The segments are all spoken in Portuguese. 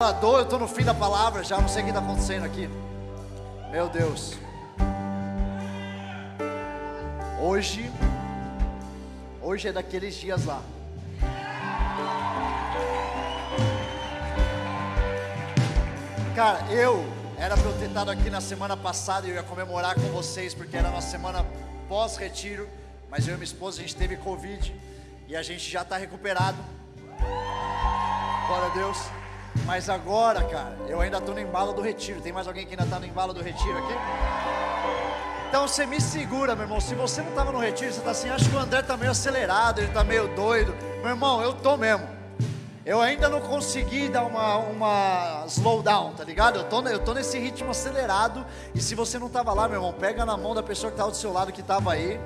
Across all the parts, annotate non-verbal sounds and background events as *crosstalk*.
Eu estou no fim da palavra já, não sei o que está acontecendo aqui. Meu Deus. Hoje, hoje é daqueles dias lá. Cara, eu era para eu ter estado aqui na semana passada e eu ia comemorar com vocês porque era uma semana pós-retiro, mas eu e minha esposa a gente teve Covid e a gente já está recuperado. Glória a Deus. Mas agora, cara, eu ainda estou no embalo do retiro. Tem mais alguém que ainda está no embalo do retiro aqui? Então você me segura, meu irmão. Se você não estava no retiro, você está assim, acho que o André está meio acelerado, ele está meio doido. Meu irmão, eu tô mesmo. Eu ainda não consegui dar uma, uma slowdown, tá ligado? Eu tô, eu tô nesse ritmo acelerado. E se você não estava lá, meu irmão, pega na mão da pessoa que estava do seu lado que estava aí.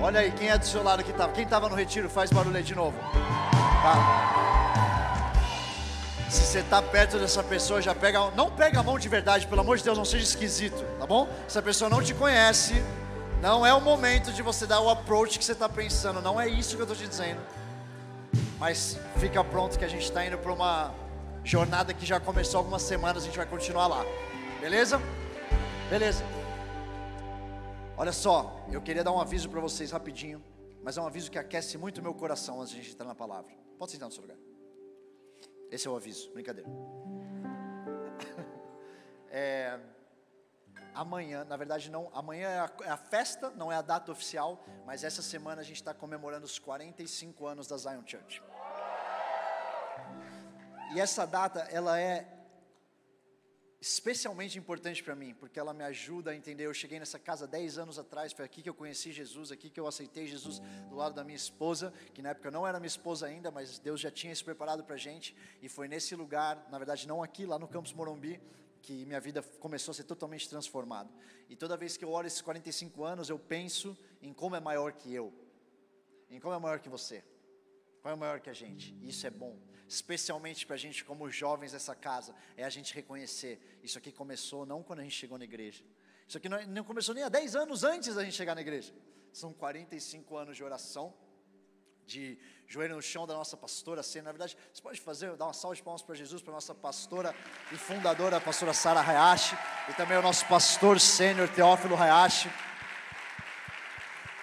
Olha aí, quem é do seu lado que estava? Quem estava no retiro, faz barulho aí de novo. Tá. Se você está perto dessa pessoa, já pega, não pega a mão de verdade, pelo amor de Deus, não seja esquisito, tá bom? Essa pessoa não te conhece, não é o momento de você dar o approach que você está pensando, não é isso que eu estou te dizendo. Mas fica pronto que a gente está indo para uma jornada que já começou algumas semanas, a gente vai continuar lá, beleza? Beleza. Olha só, eu queria dar um aviso para vocês rapidinho, mas é um aviso que aquece muito meu coração antes de a gente entrar na palavra. Pode sentar no seu lugar. Esse é o aviso, brincadeira. *laughs* É, amanhã, na verdade não, amanhã é a, é a, festa, não é a data oficial, mas essa semana a gente está comemorando os 45 anos da Zion Church. E essa data, ela é especialmente importante para mim, porque ela me ajuda a entender. Eu cheguei nessa casa 10 anos atrás, foi aqui que eu conheci Jesus, aqui que eu aceitei Jesus do lado da minha esposa, que na época não era minha esposa ainda, mas Deus já tinha se preparado para a gente, e foi nesse lugar, na verdade não aqui, lá no Campus Morumbi, que minha vida começou a ser totalmente transformada. E toda vez que eu olho esses 45 anos, eu penso em como é maior que eu, em como é maior que você, qual é maior que a gente. Isso é bom especialmente para a gente como jovens dessa casa, é a gente reconhecer, isso aqui começou não quando a gente chegou na igreja, isso aqui não, não começou nem há 10 anos antes da gente chegar na igreja, são 45 anos de oração, de joelho no chão da nossa pastora Sena. Na verdade, você pode fazer, dar uma salva de palmas para Jesus, para nossa pastora e fundadora, a pastora Sara Hayashi, e também o nosso pastor sênior Teófilo Hayashi.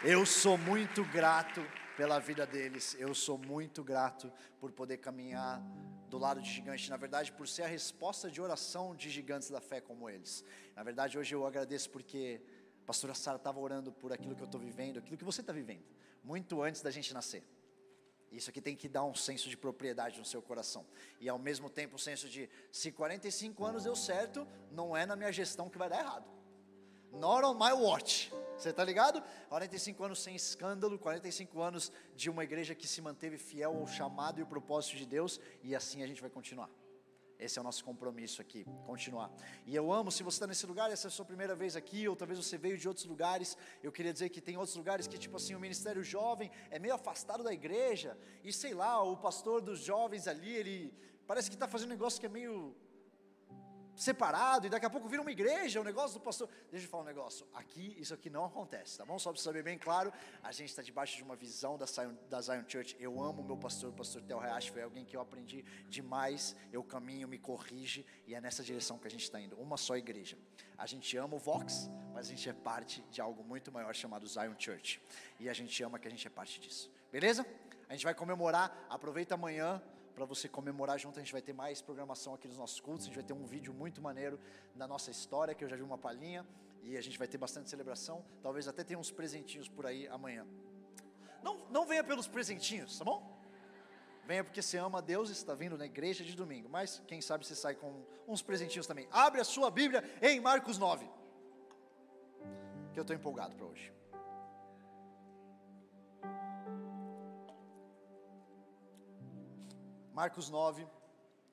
Eu sou muito grato pela vida deles. Eu sou muito grato por poder caminhar do lado de gigantes, na verdade, por ser a resposta de oração de gigantes da fé como eles. Na verdade, hoje eu agradeço porque a pastora Sara estava orando por aquilo que eu estou vivendo, aquilo que você está vivendo, muito antes da gente nascer. Isso aqui tem que dar um senso de propriedade no seu coração. E ao mesmo tempo um senso de se 45 anos deu certo, não é na minha gestão que vai dar errado. Not on my watch. Você está ligado? 45 anos sem escândalo, 45 anos de uma igreja que se manteve fiel ao chamado e o propósito de Deus, e assim a gente vai continuar. Esse é o nosso compromisso aqui, continuar. E eu amo, se você está nesse lugar, essa é a sua primeira vez aqui, ou talvez você veio de outros lugares, eu queria dizer que tem outros lugares que, tipo assim, o ministério jovem é meio afastado da igreja, e sei lá, o pastor dos jovens ali, ele parece que está fazendo um negócio que é meio separado e daqui a pouco vira uma igreja, o um negócio do pastor. Deixa eu falar um negócio. Aqui, isso aqui não acontece, tá bom? Só para saber bem claro, a gente está debaixo de uma visão da Zion, da Zion Church. Eu amo meu pastor, o pastor Theo Hayashi, foi alguém que eu aprendi demais. Eu caminho, me corrige e é nessa direção que a gente está indo. Uma só igreja. A gente ama o Vox, mas a gente é parte de algo muito maior chamado Zion Church. E a gente ama que a gente é parte disso. Beleza? A gente vai comemorar. Aproveita amanhã para você comemorar junto. A gente vai ter mais programação aqui nos nossos cultos. A gente vai ter um vídeo muito maneiro da nossa história, que eu já vi uma palhinha. E a gente vai ter bastante celebração. Talvez até tenha uns presentinhos por aí amanhã. Não, não venha pelos presentinhos, tá bom? Venha porque você ama a Deus e está vindo na igreja de domingo. Mas quem sabe você sai com uns presentinhos também. Abre a sua Bíblia em Marcos 9. Que eu estou empolgado para hoje. Marcos 9,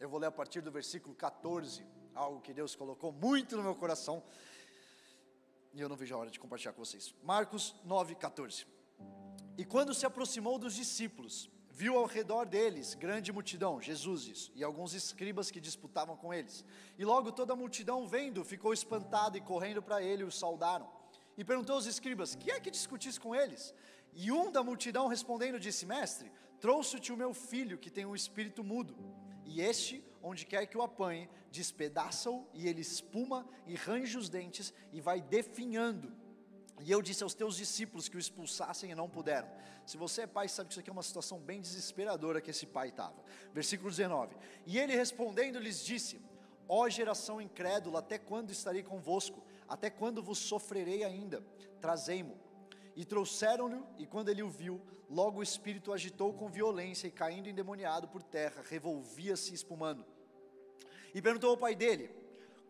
eu vou ler a partir do versículo 14, algo que Deus colocou muito no meu coração, e eu não vejo a hora de compartilhar com vocês. Marcos 9, 14. E quando se aproximou dos discípulos, viu ao redor deles grande multidão, Jesus isso, e alguns escribas que disputavam com eles. E logo toda a multidão vendo, ficou espantada e correndo para ele o saudaram. E perguntou aos escribas: "Que é que discutis com eles?" E um da multidão respondendo disse: "Mestre, Trouxe-te o meu filho que tem um espírito mudo, e este, onde quer que o apanhe, despedaça-o e ele espuma e range os dentes e vai definhando. E eu disse aos teus discípulos que o expulsassem e não puderam. Se você é pai, sabe que isso aqui é uma situação bem desesperadora que esse pai estava. Versículo 19: E ele respondendo lhes disse: Ó geração incrédula, até quando estarei convosco? Até quando vos sofrerei ainda? Trazei-mo. E trouxeram-lhe, e quando ele o viu, logo o espírito agitou com violência e caindo endemoniado por terra, revolvia-se espumando. E perguntou ao pai dele: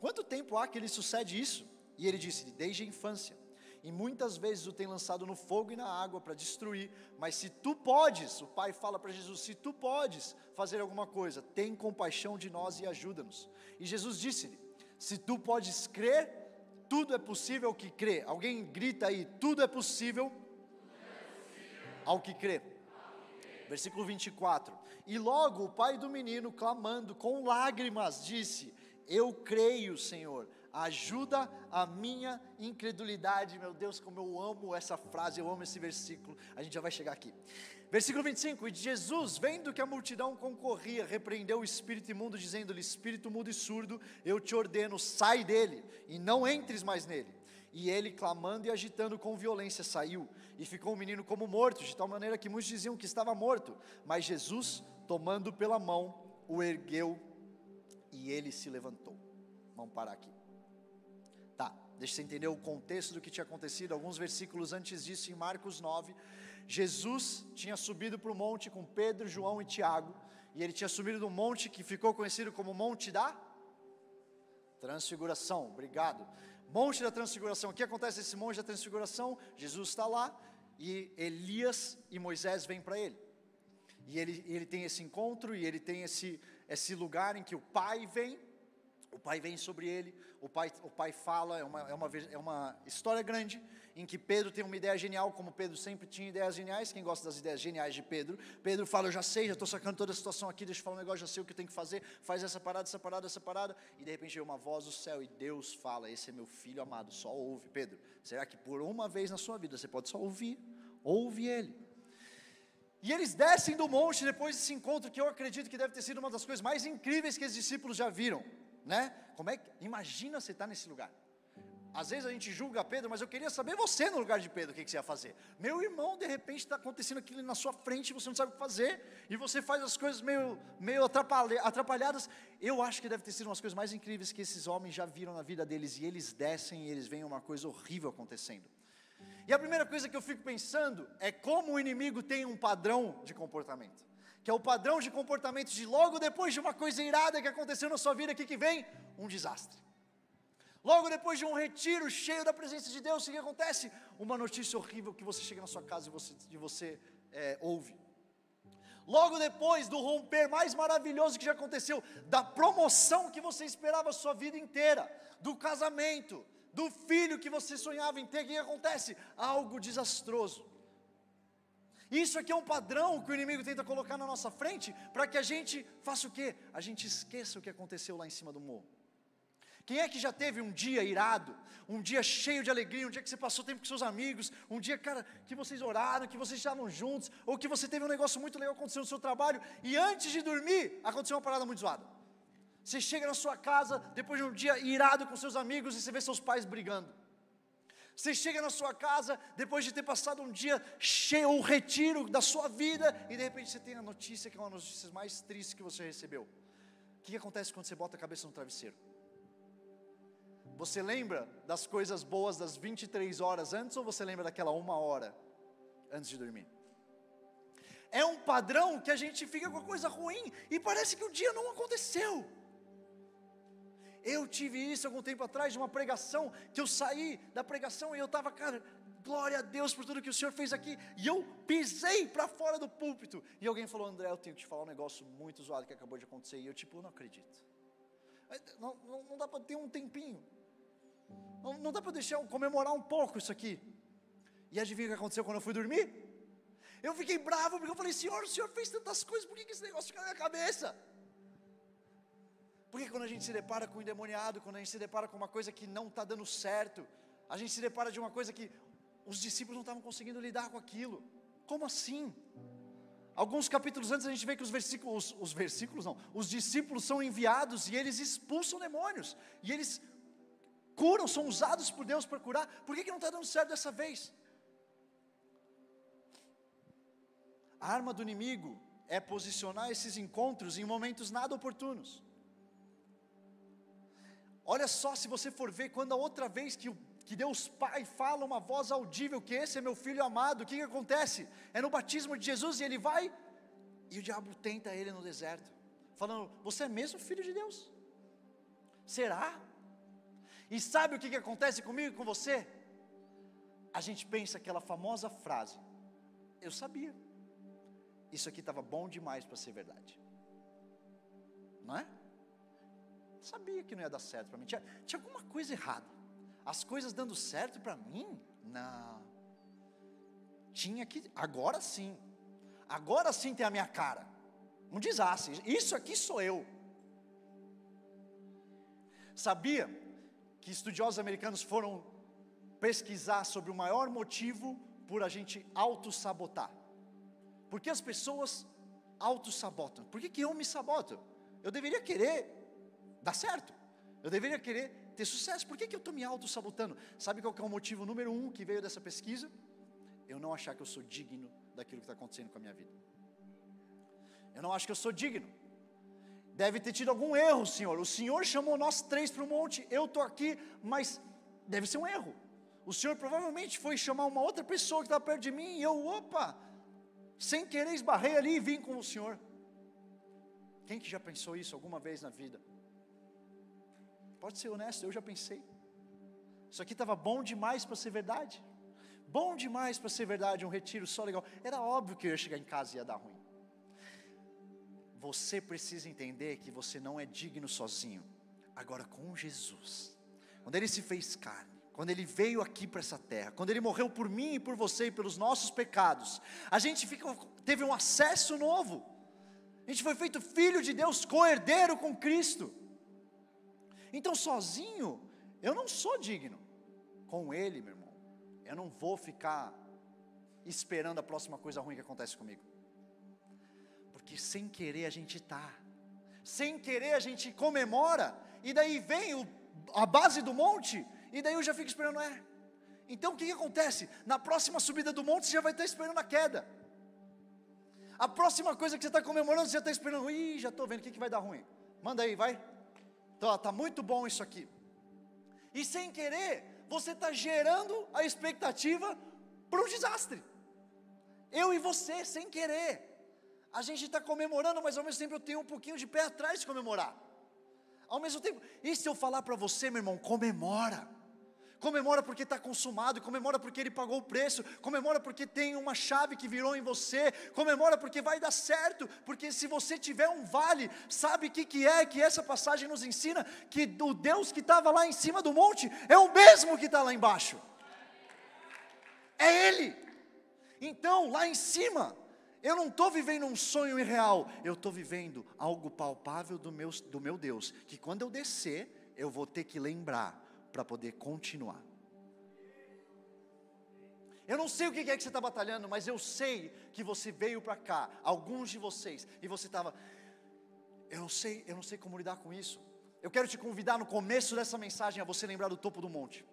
Quanto tempo há que lhe sucede isso? E ele disse: Desde a infância. E muitas vezes o tem lançado no fogo e na água para destruir. Mas se tu podes, o pai fala para Jesus: Se tu podes fazer alguma coisa, tem compaixão de nós e ajuda-nos. E Jesus disse-lhe: Se tu podes crer, tudo é possível ao que crê. Alguém grita aí, tudo é possível, ao que crê. Versículo 24. E logo o pai do menino, clamando com lágrimas, disse: Eu creio, Senhor, ajuda a minha incredulidade. Meu Deus, como eu amo essa frase, eu amo esse versículo. A gente já vai chegar aqui. Versículo 25: E Jesus, vendo que a multidão concorria, repreendeu o espírito imundo, dizendo-lhe: Espírito mudo e surdo, eu te ordeno, sai dele, e não entres mais nele. E ele, clamando e agitando com violência, saiu, e ficou o menino como morto, de tal maneira que muitos diziam que estava morto. Mas Jesus, tomando pela mão, o ergueu, e ele se levantou. Vamos parar aqui. Tá, deixa você entender o contexto do que tinha acontecido. Alguns versículos antes disso, em Marcos 9, Jesus tinha subido para o monte com Pedro, João e Tiago, e ele tinha subido do monte que ficou conhecido como Monte da Transfiguração. Obrigado. Monte da Transfiguração. O que acontece nesse Monte da Transfiguração? Jesus está lá e Elias e Moisés vêm para ele. E ele, ele tem esse encontro e ele tem esse, esse lugar em que o Pai vem o pai vem sobre ele, o pai, o pai fala, é uma, é, uma, é uma história grande, em que Pedro tem uma ideia genial, como Pedro sempre tinha ideias geniais. Quem gosta das ideias geniais de Pedro? Pedro fala: Eu já sei, já estou sacando toda a situação aqui, deixa eu falar um negócio, já sei o que eu tenho que fazer, faz essa parada, essa parada, essa parada. E de repente vem uma voz do céu e Deus fala: Esse é meu filho amado, só ouve. Pedro, será que por uma vez na sua vida você pode só ouvir? Ouve ele. E eles descem do monte depois desse encontro que eu acredito que deve ter sido uma das coisas mais incríveis que os discípulos já viram né? Como é que, imagina você estar tá nesse lugar. Às vezes a gente julga Pedro, mas eu queria saber você no lugar de Pedro, o que, que você ia fazer. Meu irmão, de repente está acontecendo aquilo na sua frente, você não sabe o que fazer, e você faz as coisas meio, meio atrapalhadas. Eu acho que deve ter sido umas coisas mais incríveis que esses homens já viram na vida deles, e eles descem e eles veem uma coisa horrível acontecendo. E a primeira coisa que eu fico pensando é como o inimigo tem um padrão de comportamento que é o padrão de comportamento de logo depois de uma coisa irada que aconteceu na sua vida, o que, que vem? Um desastre. Logo depois de um retiro cheio da presença de Deus, o que acontece? Uma notícia horrível que você chega na sua casa e você, e você é, ouve. Logo depois do romper mais maravilhoso que já aconteceu, da promoção que você esperava a sua vida inteira, do casamento, do filho que você sonhava em ter, o que acontece? Algo desastroso. Isso aqui é um padrão que o inimigo tenta colocar na nossa frente para que a gente faça o quê? A gente esqueça o que aconteceu lá em cima do morro. Quem é que já teve um dia irado, um dia cheio de alegria, um dia que você passou tempo com seus amigos, um dia, cara, que vocês oraram, que vocês estavam juntos, ou que você teve um negócio muito legal acontecendo no seu trabalho e antes de dormir aconteceu uma parada muito zoada. Você chega na sua casa depois de um dia irado com seus amigos e você vê seus pais brigando. Você chega na sua casa depois de ter passado um dia cheio, um retiro da sua vida, e de repente você tem a notícia que é uma das notícias mais tristes que você recebeu. O que acontece quando você bota a cabeça no travesseiro? Você lembra das coisas boas das 23 horas antes ou você lembra daquela uma hora antes de dormir? É um padrão que a gente fica com a coisa ruim e parece que o dia não aconteceu. Eu tive isso algum tempo atrás, de uma pregação, que eu saí da pregação e eu estava, cara, glória a Deus por tudo que o Senhor fez aqui. E eu pisei para fora do púlpito. E alguém falou, André, eu tenho que te falar um negócio muito zoado que acabou de acontecer. E eu, tipo, não acredito. Não, não, não dá para ter um tempinho. Não, não dá para deixar comemorar um pouco isso aqui. E adivinha o que aconteceu quando eu fui dormir? Eu fiquei bravo porque eu falei, Senhor, o Senhor fez tantas coisas, por que, que esse negócio fica na minha cabeça? Porque quando a gente se depara com o endemoniado, quando a gente se depara com uma coisa que não está dando certo, a gente se depara de uma coisa que os discípulos não estavam conseguindo lidar com aquilo. Como assim? Alguns capítulos antes a gente vê que os versículos, os, os versículos não, os discípulos são enviados e eles expulsam demônios, e eles curam, são usados por Deus para curar. Por que, que não está dando certo dessa vez? A arma do inimigo é posicionar esses encontros em momentos nada oportunos. Olha só, se você for ver, quando a outra vez que, que Deus Pai fala uma voz audível, que esse é meu filho amado, o que, que acontece? É no batismo de Jesus e ele vai, e o diabo tenta ele no deserto, falando: Você é mesmo filho de Deus? Será? E sabe o que, que acontece comigo e com você? A gente pensa aquela famosa frase: Eu sabia isso aqui estava bom demais para ser verdade. Não é? Sabia que não ia dar certo para mim. Tinha, tinha alguma coisa errada. As coisas dando certo para mim? Não. Tinha que. Agora sim. Agora sim tem a minha cara. Um desastre. Isso aqui sou eu. Sabia que estudiosos americanos foram pesquisar sobre o maior motivo por a gente auto-sabotar? Por que as pessoas auto-sabotam? Por que, que eu me saboto? Eu deveria querer dar certo. Eu deveria querer ter sucesso. Por que, que eu estou me auto-sabotando? Sabe qual é o motivo número um que veio dessa pesquisa? Eu não achar que eu sou digno daquilo que está acontecendo com a minha vida. Eu não acho que eu sou digno. Deve ter tido algum erro, Senhor. O Senhor chamou nós três para o monte. Eu estou aqui, mas deve ser um erro. O Senhor provavelmente foi chamar uma outra pessoa que estava perto de mim e eu, opa, sem querer esbarrei ali e vim com o Senhor. Quem que já pensou isso alguma vez na vida? Pode ser honesto, eu já pensei. Isso aqui estava bom demais para ser verdade. Bom demais para ser verdade, um retiro só legal. Era óbvio que eu ia chegar em casa e ia dar ruim. Você precisa entender que você não é digno sozinho. Agora com Jesus, quando Ele se fez carne, quando ele veio aqui para essa terra, quando ele morreu por mim e por você e pelos nossos pecados, a gente fica, teve um acesso novo. A gente foi feito filho de Deus, co-herdeiro com Cristo. Então, sozinho, eu não sou digno. Com Ele, meu irmão, eu não vou ficar esperando a próxima coisa ruim que acontece comigo. Porque sem querer a gente está, sem querer a gente comemora, e daí vem o, a base do monte, e daí eu já fico esperando, é. Então o que, que acontece? Na próxima subida do monte você já vai estar esperando a queda. A próxima coisa que você está comemorando, você já está esperando, ih, já estou vendo o que, que vai dar ruim. Manda aí, vai. Então, está muito bom isso aqui. E sem querer, você está gerando a expectativa para um desastre. Eu e você, sem querer. A gente está comemorando, mas ao mesmo tempo eu tenho um pouquinho de pé atrás de comemorar. Ao mesmo tempo, e se eu falar para você, meu irmão, comemora comemora porque está consumado, comemora porque ele pagou o preço, comemora porque tem uma chave que virou em você, comemora porque vai dar certo, porque se você tiver um vale, sabe o que, que é que essa passagem nos ensina? Que o Deus que estava lá em cima do monte é o mesmo que está lá embaixo, é Ele. Então, lá em cima, eu não estou vivendo um sonho irreal, eu estou vivendo algo palpável do meu, do meu Deus, que quando eu descer, eu vou ter que lembrar para poder continuar. Eu não sei o que é que você está batalhando, mas eu sei que você veio para cá, alguns de vocês, e você estava. Eu não sei, eu não sei como lidar com isso. Eu quero te convidar no começo dessa mensagem a você lembrar do topo do monte.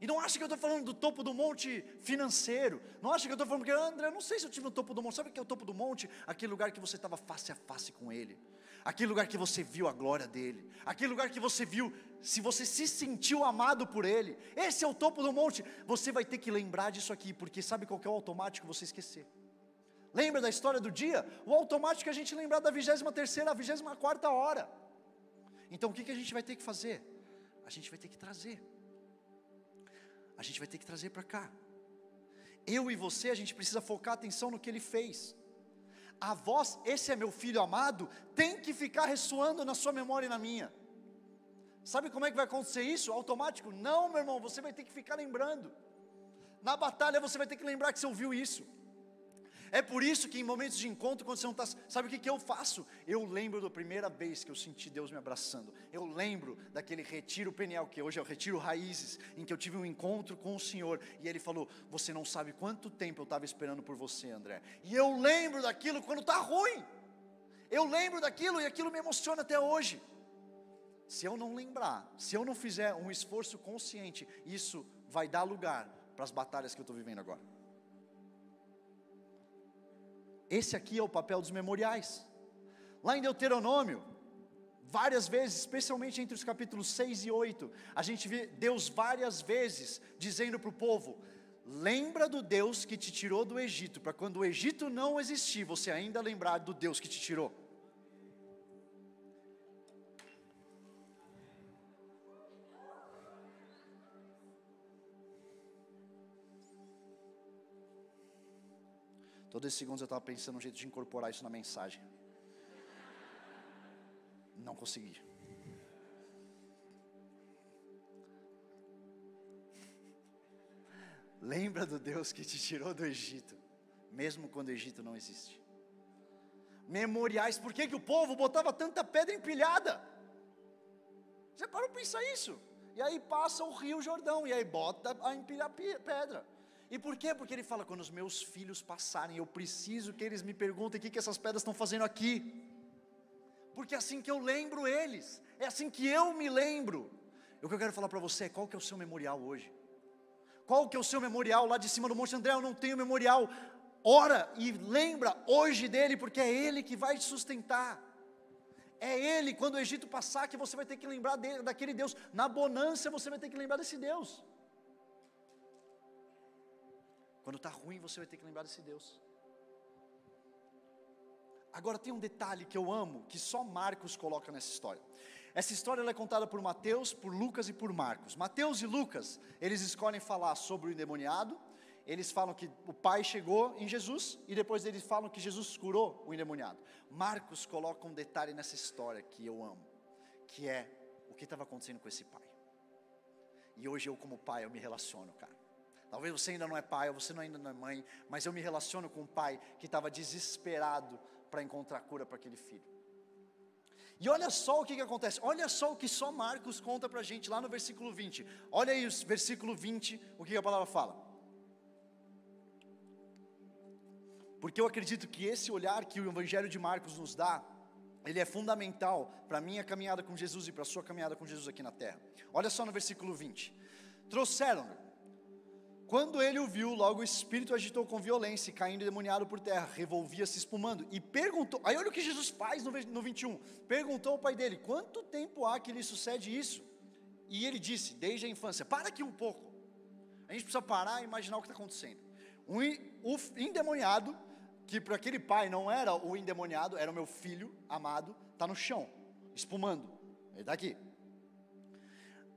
E não acha que eu estou falando do topo do monte financeiro. Não acha que eu estou falando, porque André, eu não sei se eu estive no topo do monte. Sabe o que é o topo do monte? Aquele lugar que você estava face a face com Ele aquele lugar que você viu a glória dele, aquele lugar que você viu, se você se sentiu amado por ele, esse é o topo do monte. Você vai ter que lembrar disso aqui, porque sabe qual é o automático você esquecer? Lembra da história do dia? O automático é a gente lembrar da 23 terceira, a 24 quarta hora. Então o que, que a gente vai ter que fazer? A gente vai ter que trazer. A gente vai ter que trazer para cá. Eu e você, a gente precisa focar atenção no que ele fez a voz, esse é meu filho amado, tem que ficar ressoando na sua memória e na minha. Sabe como é que vai acontecer isso? Automático? Não, meu irmão, você vai ter que ficar lembrando. Na batalha você vai ter que lembrar que você ouviu isso. É por isso que em momentos de encontro, quando você não está, sabe o que, que eu faço? Eu lembro da primeira vez que eu senti Deus me abraçando. Eu lembro daquele retiro peniel, que hoje é o retiro raízes, em que eu tive um encontro com o Senhor. E Ele falou: Você não sabe quanto tempo eu estava esperando por você, André. E eu lembro daquilo quando está ruim. Eu lembro daquilo e aquilo me emociona até hoje. Se eu não lembrar, se eu não fizer um esforço consciente, isso vai dar lugar para as batalhas que eu estou vivendo agora. Esse aqui é o papel dos memoriais. Lá em Deuteronômio, várias vezes, especialmente entre os capítulos 6 e 8, a gente vê Deus várias vezes dizendo para o povo: lembra do Deus que te tirou do Egito, para quando o Egito não existir, você ainda lembrar do Deus que te tirou. Todos esses segundos eu estava pensando um jeito de incorporar isso na mensagem. Não consegui. Lembra do Deus que te tirou do Egito, mesmo quando o Egito não existe. Memoriais, por que, que o povo botava tanta pedra empilhada? Você parou para pensar isso? E aí passa o rio Jordão, e aí bota a empilhar pedra. E por quê? Porque ele fala: quando os meus filhos passarem, eu preciso que eles me perguntem o que, que essas pedras estão fazendo aqui. Porque é assim que eu lembro eles, é assim que eu me lembro. O que eu quero falar para você é qual que é o seu memorial hoje? Qual que é o seu memorial lá de cima do Monte André? Eu não tenho memorial. Ora e lembra hoje dele, porque é ele que vai te sustentar. É ele, quando o Egito passar, que você vai ter que lembrar dele, daquele Deus. Na bonança você vai ter que lembrar desse Deus. Quando está ruim, você vai ter que lembrar desse Deus. Agora tem um detalhe que eu amo, que só Marcos coloca nessa história. Essa história é contada por Mateus, por Lucas e por Marcos. Mateus e Lucas, eles escolhem falar sobre o endemoniado. Eles falam que o pai chegou em Jesus e depois eles falam que Jesus curou o endemoniado. Marcos coloca um detalhe nessa história que eu amo, que é o que estava acontecendo com esse pai. E hoje eu como pai eu me relaciono, cara. Talvez você ainda não é pai, ou você ainda não é mãe, mas eu me relaciono com um pai que estava desesperado para encontrar cura para aquele filho. E olha só o que, que acontece, olha só o que só Marcos conta para a gente lá no versículo 20. Olha aí o versículo 20, o que, que a palavra fala. Porque eu acredito que esse olhar que o Evangelho de Marcos nos dá, ele é fundamental para a minha caminhada com Jesus e para a sua caminhada com Jesus aqui na terra. Olha só no versículo 20: Trouxeram-no quando ele o viu, logo o espírito agitou com violência, caindo demoniado por terra, revolvia-se espumando, e perguntou, aí olha o que Jesus faz no, no 21, perguntou ao pai dele, quanto tempo há que lhe sucede isso? E ele disse, desde a infância, para aqui um pouco, a gente precisa parar e imaginar o que está acontecendo, o endemoniado, que para aquele pai não era o endemoniado, era o meu filho amado, está no chão, espumando, ele está aqui,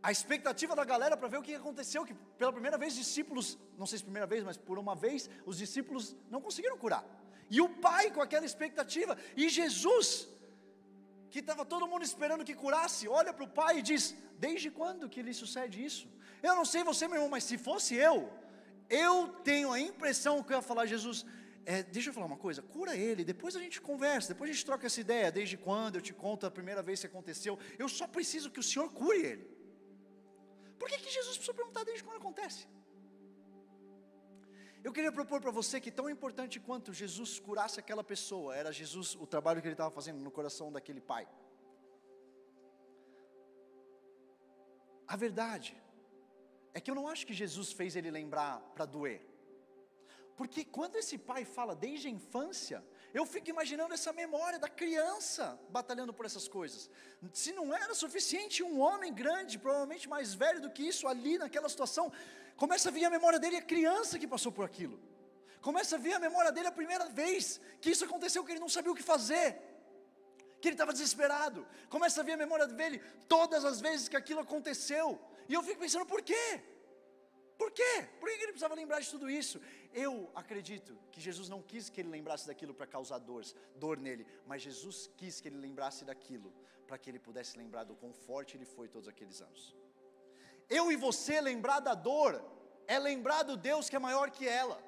a expectativa da galera para ver o que aconteceu, que pela primeira vez discípulos, não sei se primeira vez, mas por uma vez, os discípulos não conseguiram curar. E o pai com aquela expectativa, e Jesus, que estava todo mundo esperando que curasse, olha para o pai e diz: Desde quando que lhe sucede isso? Eu não sei você, meu irmão, mas se fosse eu, eu tenho a impressão que eu ia falar, Jesus, é, deixa eu falar uma coisa, cura ele, depois a gente conversa, depois a gente troca essa ideia, desde quando eu te conto a primeira vez que aconteceu, eu só preciso que o Senhor cure ele. Por que, que Jesus precisou perguntar desde quando acontece? Eu queria propor para você que tão importante quanto Jesus curasse aquela pessoa, era Jesus, o trabalho que ele estava fazendo no coração daquele pai. A verdade é que eu não acho que Jesus fez ele lembrar para doer. Porque quando esse pai fala desde a infância, eu fico imaginando essa memória da criança batalhando por essas coisas. Se não era suficiente um homem grande, provavelmente mais velho do que isso, ali naquela situação, começa a vir a memória dele a criança que passou por aquilo. Começa a vir a memória dele a primeira vez que isso aconteceu, que ele não sabia o que fazer, que ele estava desesperado. Começa a vir a memória dele todas as vezes que aquilo aconteceu. E eu fico pensando, por quê? Por quê? Por que ele precisava lembrar de tudo isso? Eu acredito que Jesus não quis que ele lembrasse daquilo para causar dor, dor nele, mas Jesus quis que ele lembrasse daquilo para que ele pudesse lembrar do quão forte ele foi todos aqueles anos. Eu e você lembrar da dor é lembrar do Deus que é maior que ela.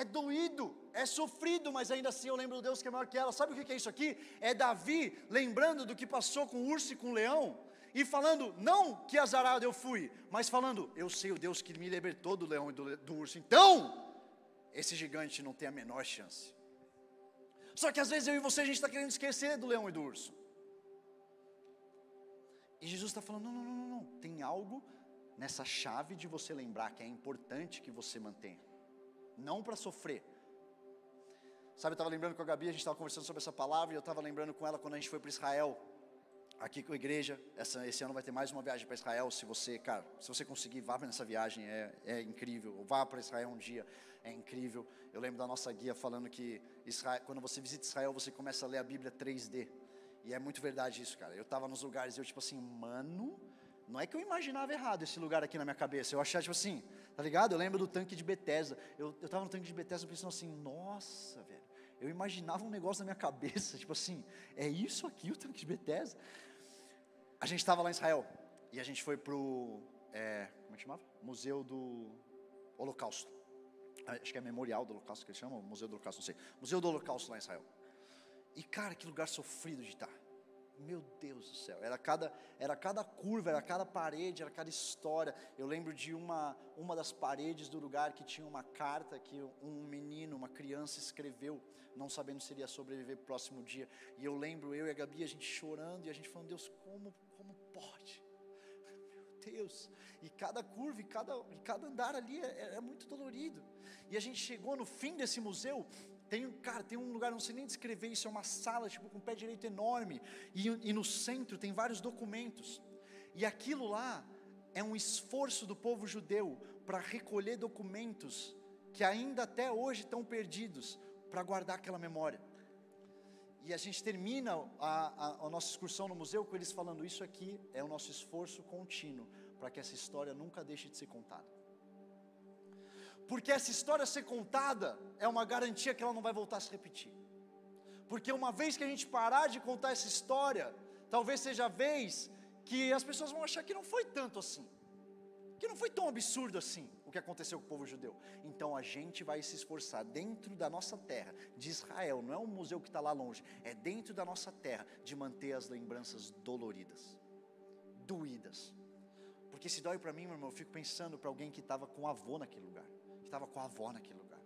é doído, é sofrido, mas ainda assim eu lembro do Deus que é maior que ela. Sabe o que é isso aqui? É Davi lembrando do que passou com o urso e com o leão, e falando, não que azarado eu fui, mas falando, eu sei o Deus que me libertou do leão e do, do urso. Então, esse gigante não tem a menor chance. Só que às vezes eu e você a gente está querendo esquecer do leão e do urso. E Jesus está falando: não, não, não, não, tem algo nessa chave de você lembrar que é importante que você mantenha, não para sofrer. Sabe, eu estava lembrando com a Gabi, a gente estava conversando sobre essa palavra, e eu estava lembrando com ela quando a gente foi para Israel, aqui com a igreja. Essa, esse ano vai ter mais uma viagem para Israel. Se você, cara, se você conseguir, vá nessa viagem, é, é incrível. Vá para Israel um dia, é incrível. Eu lembro da nossa guia falando que Israel, quando você visita Israel, você começa a ler a Bíblia 3D. E é muito verdade isso, cara. Eu estava nos lugares e eu, tipo assim, mano, não é que eu imaginava errado esse lugar aqui na minha cabeça. Eu achava, tipo assim, tá ligado? Eu lembro do tanque de Bethesda. Eu, eu tava no tanque de Bethesda pensando assim, nossa, velho. Eu imaginava um negócio na minha cabeça, *laughs* tipo assim, é isso aqui o tanque de Bethesda? A gente estava lá em Israel e a gente foi pro, é, como é chamava? Museu do Holocausto. Acho que é Memorial do Holocausto que eles chamam, Museu do Holocausto, não sei. Museu do Holocausto lá em Israel. E cara, que lugar sofrido de estar. Meu Deus do céu, era cada, era cada curva, era cada parede, era cada história. Eu lembro de uma, uma das paredes do lugar que tinha uma carta que um menino, uma criança escreveu, não sabendo se iria sobreviver próximo dia. E eu lembro, eu e a Gabi, a gente chorando e a gente falando, Deus, como, como pode? *laughs* Meu Deus, e cada curva, e cada, e cada andar ali é, é muito dolorido. E a gente chegou no fim desse museu, tem, cara, tem um lugar, não sei nem descrever isso, é uma sala, tipo, com pé direito enorme, e, e no centro tem vários documentos, e aquilo lá é um esforço do povo judeu para recolher documentos que ainda até hoje estão perdidos, para guardar aquela memória. E a gente termina a, a, a nossa excursão no museu com eles falando: Isso aqui é o nosso esforço contínuo para que essa história nunca deixe de ser contada porque essa história ser contada é uma garantia que ela não vai voltar a se repetir. Porque uma vez que a gente parar de contar essa história, talvez seja a vez que as pessoas vão achar que não foi tanto assim, que não foi tão absurdo assim o que aconteceu com o povo judeu. Então a gente vai se esforçar dentro da nossa terra, de Israel, não é um museu que está lá longe, é dentro da nossa terra, de manter as lembranças doloridas, doídas. Porque se dói para mim, meu irmão, eu fico pensando para alguém que estava com avô naquele lugar estava com a avó naquele lugar.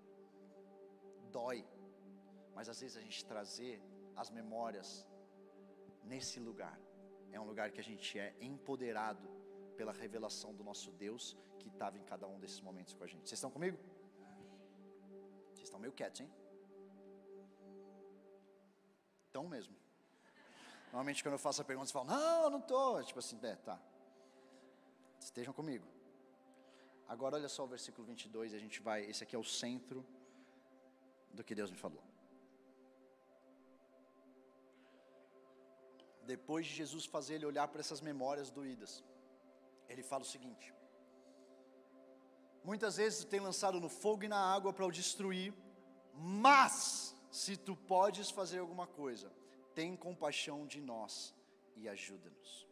Dói, mas às vezes a gente trazer as memórias nesse lugar é um lugar que a gente é empoderado pela revelação do nosso Deus que estava em cada um desses momentos com a gente. Vocês estão comigo? Vocês estão meio quietos, hein? Estão mesmo. Normalmente quando eu faço a pergunta, você fala, não, não estou. Tipo assim, é, tá. Estejam comigo. Agora olha só o versículo 22, a gente vai, esse aqui é o centro do que Deus me falou. Depois de Jesus fazer ele olhar para essas memórias doídas, ele fala o seguinte: Muitas vezes tem lançado no fogo e na água para o destruir, mas se tu podes fazer alguma coisa, tem compaixão de nós e ajuda-nos.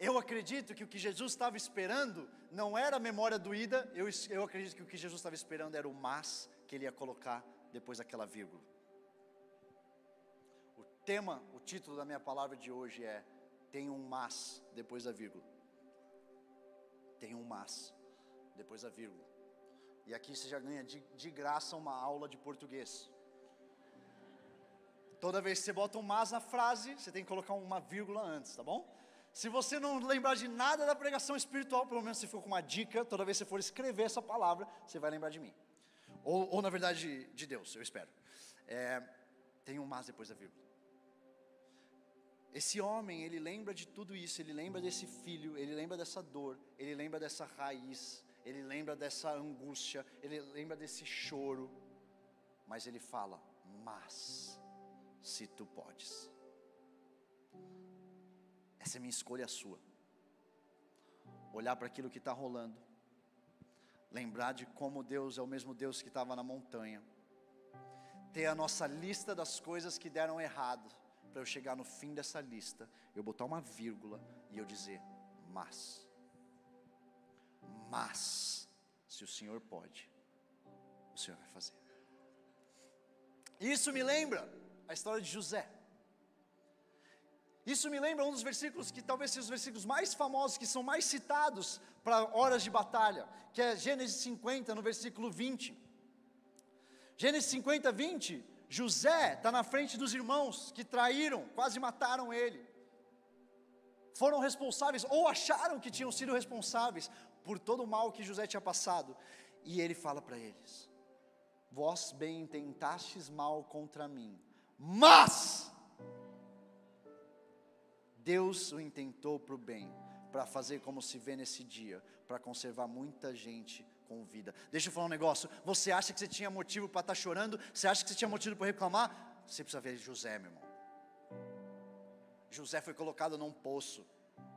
Eu acredito que o que Jesus estava esperando não era a memória doída, eu, eu acredito que o que Jesus estava esperando era o mas que ele ia colocar depois daquela vírgula. O tema, o título da minha palavra de hoje é: Tem um mas depois da vírgula. Tem um mas depois da vírgula. E aqui você já ganha de, de graça uma aula de português. Toda vez que você bota um mas na frase, você tem que colocar uma vírgula antes, tá bom? Se você não lembrar de nada da pregação espiritual, pelo menos se for com uma dica, toda vez que você for escrever essa palavra, você vai lembrar de mim. Ou, ou na verdade, de, de, Deus, eu espero. É, tem um mas depois da vírgula. Esse homem, ele lembra de tudo isso, ele lembra desse filho, ele lembra dessa dor, ele lembra dessa raiz, ele lembra dessa angústia, ele lembra desse choro, mas ele fala: Mas, se tu podes. Essa é minha escolha, a sua. Olhar para aquilo que está rolando, lembrar de como Deus é o mesmo Deus que estava na montanha, ter a nossa lista das coisas que deram errado, para eu chegar no fim dessa lista, eu botar uma vírgula e eu dizer, mas, mas, se o Senhor pode, o Senhor vai fazer. Isso me lembra a história de José. Isso me lembra um dos versículos que talvez sejam os versículos mais famosos, que são mais citados para horas de batalha, que é Gênesis 50, no versículo 20. Gênesis 50, 20, José está na frente dos irmãos que traíram, quase mataram ele. Foram responsáveis, ou acharam que tinham sido responsáveis por todo o mal que José tinha passado. E ele fala para eles: Vós bem intentastes mal contra mim, mas Deus o intentou para o bem, para fazer como se vê nesse dia, para conservar muita gente com vida. Deixa eu falar um negócio. Você acha que você tinha motivo para estar tá chorando? Você acha que você tinha motivo para reclamar? Você precisa ver José, meu irmão. José foi colocado num poço.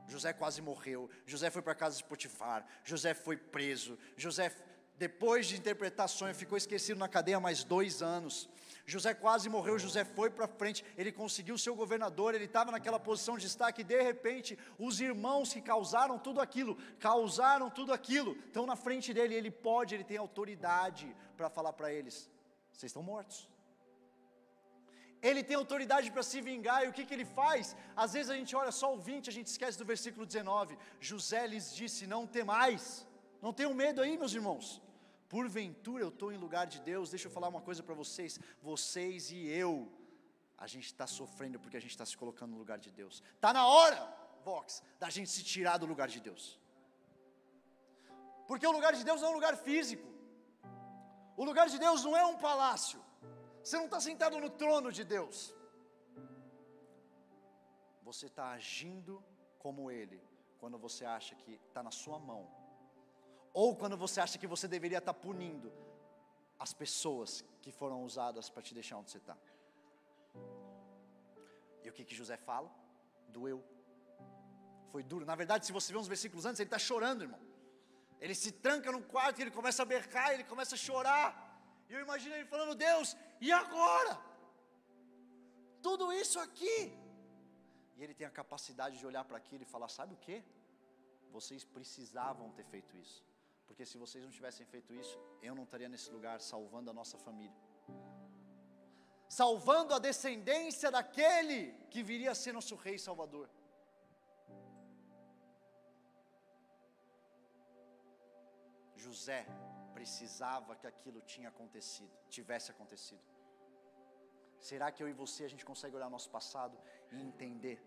José quase morreu. José foi para casa de Potifar. José foi preso. José depois de interpretar sonho, ficou esquecido na cadeia mais dois anos. José quase morreu, José foi para frente, ele conseguiu ser governador, ele estava naquela posição de destaque, e de repente, os irmãos que causaram tudo aquilo, causaram tudo aquilo, estão na frente dele, ele pode, ele tem autoridade para falar para eles: vocês estão mortos. Ele tem autoridade para se vingar, e o que, que ele faz? Às vezes a gente olha só o 20, a gente esquece do versículo 19. José lhes disse: Não temais, não tenham medo aí, meus irmãos porventura eu estou em lugar de Deus, deixa eu falar uma coisa para vocês, vocês e eu, a gente está sofrendo porque a gente está se colocando no lugar de Deus. Está na hora, Vox, da gente se tirar do lugar de Deus. Porque o lugar de Deus não é um lugar físico. O lugar de Deus não é um palácio. Você não está sentado no trono de Deus. Você está agindo como Ele, quando você acha que está na sua mão ou quando você acha que você deveria estar punindo as pessoas que foram usadas para te deixar onde você está. E o que, que José fala? Doeu. Foi duro. Na verdade, se você vê uns versículos antes, ele está chorando, irmão. Ele se tranca no quarto, ele começa a bercar, ele começa a chorar. E eu imagino ele falando: Deus, e agora? Tudo isso aqui. E ele tem a capacidade de olhar para aquilo e falar: Sabe o que? Vocês precisavam ter feito isso. Porque se vocês não tivessem feito isso, eu não estaria nesse lugar salvando a nossa família. Salvando a descendência daquele que viria a ser nosso rei salvador. José precisava que aquilo tinha acontecido, tivesse acontecido. Será que eu e você a gente consegue olhar nosso passado e entender?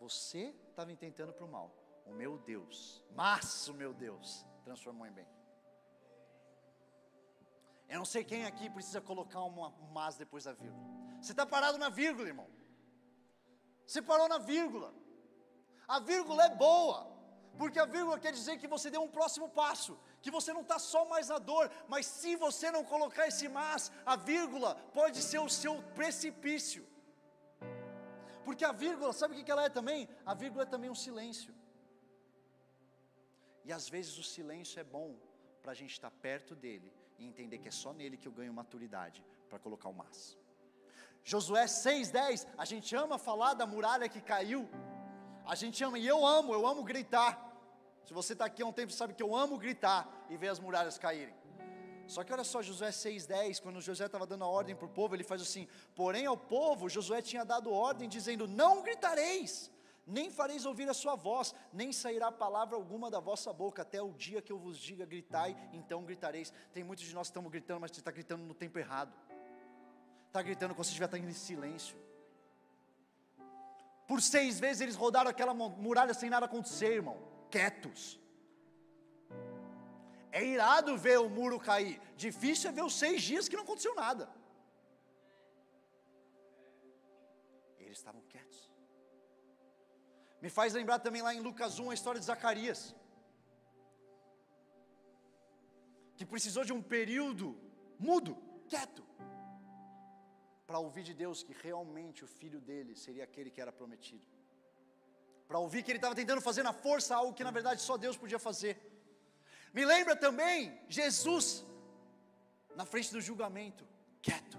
Você estava intentando para o mal, o meu Deus, mas o meu Deus transformou em bem. Eu não sei quem aqui precisa colocar uma, um mas depois da vírgula. Você está parado na vírgula, irmão. Você parou na vírgula. A vírgula é boa, porque a vírgula quer dizer que você deu um próximo passo, que você não está só mais na dor, mas se você não colocar esse mas, a vírgula pode ser o seu precipício. Porque a vírgula, sabe o que ela é também? A vírgula é também um silêncio. E às vezes o silêncio é bom para a gente estar perto dele e entender que é só nele que eu ganho maturidade para colocar o mas. Josué 6,10, a gente ama falar da muralha que caiu, a gente ama, e eu amo, eu amo gritar. Se você está aqui há um tempo, sabe que eu amo gritar e ver as muralhas caírem. Só que olha só, Josué 6,10, quando Josué estava dando a ordem para o povo, ele faz assim: porém ao povo, Josué tinha dado ordem, dizendo: Não gritareis, nem fareis ouvir a sua voz, nem sairá palavra alguma da vossa boca, até o dia que eu vos diga gritai, então gritareis. Tem muitos de nós que estamos gritando, mas você está gritando no tempo errado. Está gritando quando você estiver em silêncio. Por seis vezes eles rodaram aquela muralha sem nada acontecer, irmão. Quietos. É irado ver o muro cair. Difícil é ver os seis dias que não aconteceu nada. Eles estavam quietos. Me faz lembrar também lá em Lucas 1 a história de Zacarias. Que precisou de um período mudo, quieto, para ouvir de Deus que realmente o filho dele seria aquele que era prometido. Para ouvir que ele estava tentando fazer na força algo que na verdade só Deus podia fazer. Me lembra também Jesus na frente do julgamento, quieto.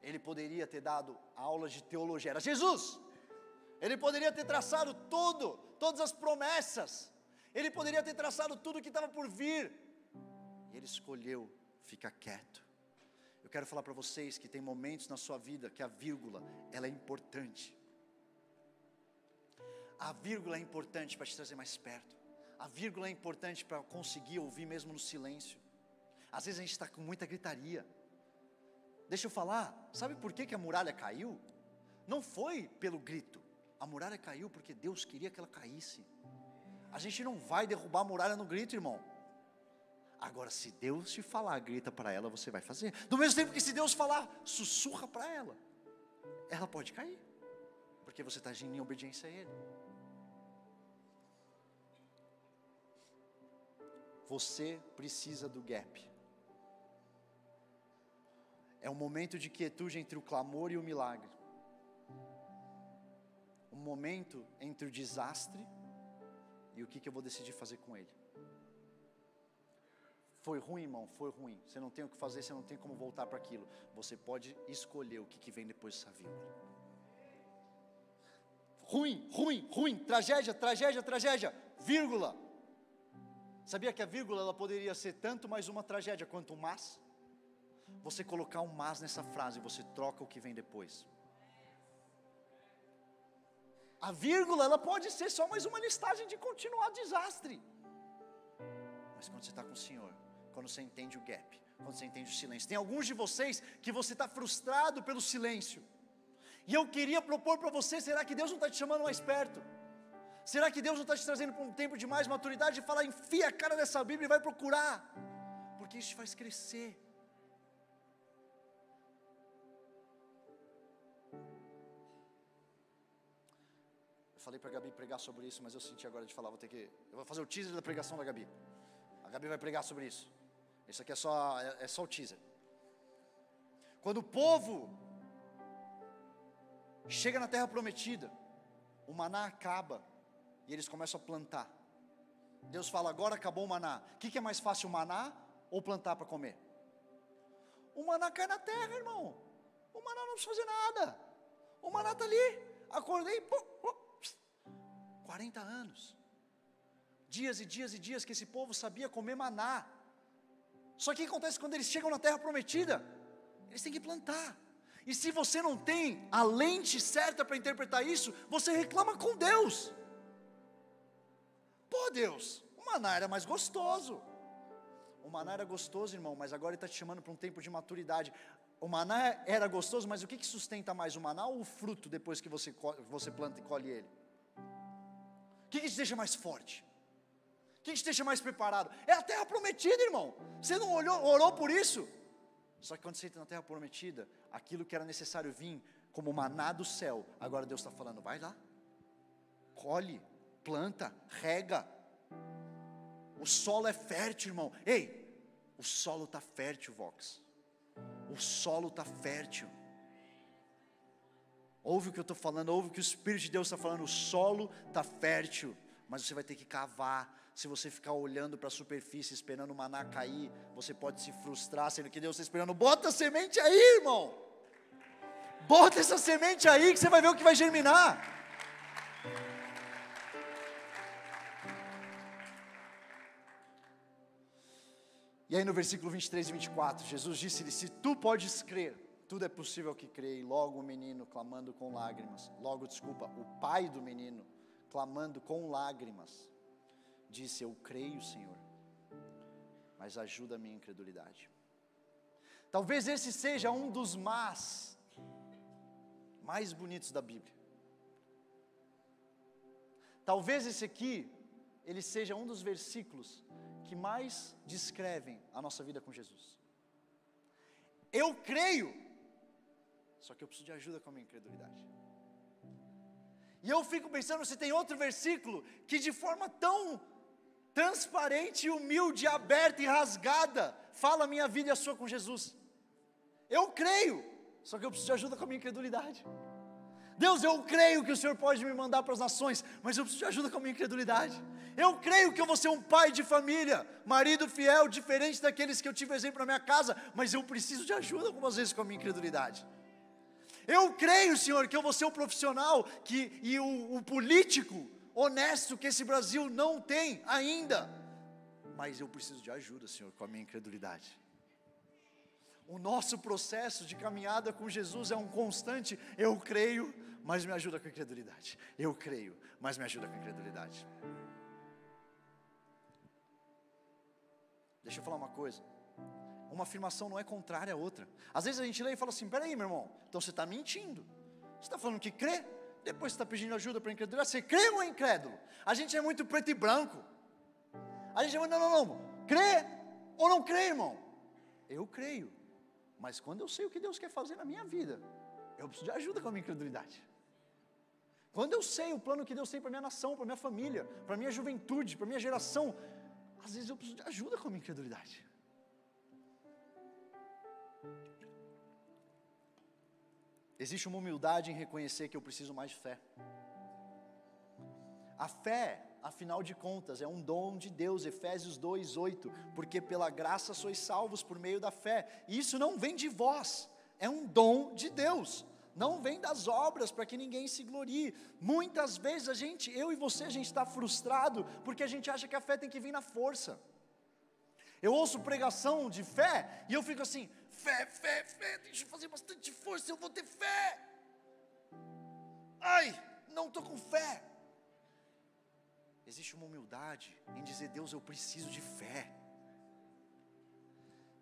Ele poderia ter dado aulas de teologia, era Jesus, ele poderia ter traçado tudo, todas as promessas. Ele poderia ter traçado tudo que estava por vir. E ele escolheu ficar quieto. Eu quero falar para vocês que tem momentos na sua vida que a vírgula, ela é importante. A vírgula é importante para te trazer mais perto. A vírgula é importante para conseguir ouvir mesmo no silêncio. Às vezes a gente está com muita gritaria. Deixa eu falar, sabe por que, que a muralha caiu? Não foi pelo grito, a muralha caiu porque Deus queria que ela caísse. A gente não vai derrubar a muralha no grito, irmão. Agora, se Deus te falar, grita para ela, você vai fazer. Do mesmo tempo que se Deus falar, sussurra para ela, ela pode cair, porque você está agindo em obediência a Ele. Você precisa do gap. É um momento de quietude entre o clamor e o milagre. Um momento entre o desastre e o que, que eu vou decidir fazer com ele. Foi ruim, irmão, foi ruim. Você não tem o que fazer, você não tem como voltar para aquilo. Você pode escolher o que, que vem depois dessa vírgula. Ruim, ruim, ruim, tragédia, tragédia, tragédia, vírgula. Sabia que a vírgula ela poderia ser tanto mais uma tragédia quanto um mas? Você colocar um mas nessa frase, você troca o que vem depois. A vírgula ela pode ser só mais uma listagem de continuar desastre. Mas quando você está com o Senhor, quando você entende o gap, quando você entende o silêncio, tem alguns de vocês que você está frustrado pelo silêncio. E eu queria propor para você: será que Deus não está te chamando mais perto? Será que Deus não está te trazendo para um tempo de mais maturidade e falar, enfia a cara nessa Bíblia e vai procurar? Porque isso te faz crescer. Falei para a Gabi pregar sobre isso, mas eu senti agora de falar, vou ter que. Eu vou fazer o teaser da pregação da Gabi. A Gabi vai pregar sobre isso. Isso aqui é só, é, é só o teaser. Quando o povo chega na terra prometida, o maná acaba e eles começam a plantar. Deus fala: agora acabou o maná. O que, que é mais fácil, maná ou plantar para comer? O maná cai na terra, irmão. O maná não precisa fazer nada. O maná está ali. Acordei, pô, pô, 40 anos. Dias e dias e dias que esse povo sabia comer maná. Só que o que acontece quando eles chegam na terra prometida? Eles têm que plantar. E se você não tem a lente certa para interpretar isso, você reclama com Deus. Pô, Deus, o maná era mais gostoso. O maná era gostoso, irmão, mas agora ele está te chamando para um tempo de maturidade. O maná era gostoso, mas o que, que sustenta mais, o maná ou o fruto depois que você, você planta e colhe ele? O que, que te deixa mais forte? O que, que te deixa mais preparado? É a terra prometida, irmão. Você não olhou, orou por isso? Só que quando você entra na terra prometida, aquilo que era necessário vir como maná do céu, agora Deus está falando: vai lá, colhe, planta, rega. O solo é fértil, irmão. Ei, o solo está fértil, Vox. O solo está fértil. Ouve o que eu estou falando, ouve o que o Espírito de Deus está falando. O solo está fértil, mas você vai ter que cavar. Se você ficar olhando para a superfície, esperando o maná cair, você pode se frustrar, sendo que Deus está esperando. Bota a semente aí, irmão. Bota essa semente aí, que você vai ver o que vai germinar. E aí no versículo 23 e 24, Jesus disse-lhe: Se tu podes crer, tudo é possível que crê. E logo o menino, clamando com lágrimas, logo, desculpa, o pai do menino, clamando com lágrimas, disse: Eu creio, Senhor, mas ajuda a minha incredulidade. Talvez esse seja um dos mas mais bonitos da Bíblia. Talvez esse aqui, ele seja um dos versículos que mais descrevem a nossa vida com Jesus. Eu creio, só que eu preciso de ajuda com a minha incredulidade. E eu fico pensando se tem outro versículo que de forma tão transparente, humilde, aberta e rasgada fala a minha vida e a sua com Jesus. Eu creio, só que eu preciso de ajuda com a minha incredulidade. Deus, eu creio que o Senhor pode me mandar para as nações, mas eu preciso de ajuda com a minha incredulidade. Eu creio que eu vou ser um pai de família, marido fiel, diferente daqueles que eu tive exemplo na minha casa, mas eu preciso de ajuda algumas vezes com a minha incredulidade. Eu creio, Senhor, que eu vou ser um profissional que, e o, o político honesto que esse Brasil não tem ainda, mas eu preciso de ajuda, Senhor, com a minha incredulidade. O nosso processo de caminhada com Jesus é um constante, eu creio, mas me ajuda com a incredulidade. Eu creio, mas me ajuda com a incredulidade. Deixa eu falar uma coisa. Uma afirmação não é contrária à outra. Às vezes a gente lê e fala assim: peraí, meu irmão, então você está mentindo. Você está falando que crê, depois você está pedindo ajuda para incredulidade. Você crê ou é incrédulo? A gente é muito preto e branco. A gente é muito, não, não, não. Crê ou não crê, irmão? Eu creio. Mas quando eu sei o que Deus quer fazer na minha vida, eu preciso de ajuda com a minha incredulidade. Quando eu sei o plano que Deus tem para minha nação, para minha família, para minha juventude, para minha geração, às vezes eu preciso de ajuda com a minha incredulidade. Existe uma humildade em reconhecer que eu preciso mais de fé. A fé, afinal de contas, é um dom de Deus, Efésios 2:8, porque pela graça sois salvos por meio da fé. E isso não vem de vós, é um dom de Deus. Não vem das obras para que ninguém se glorie. Muitas vezes a gente, eu e você, a gente está frustrado porque a gente acha que a fé tem que vir na força. Eu ouço pregação de fé e eu fico assim: fé, fé, fé, deixa eu fazer bastante força, eu vou ter fé. Ai, não estou com fé. Existe uma humildade em dizer: Deus, eu preciso de fé.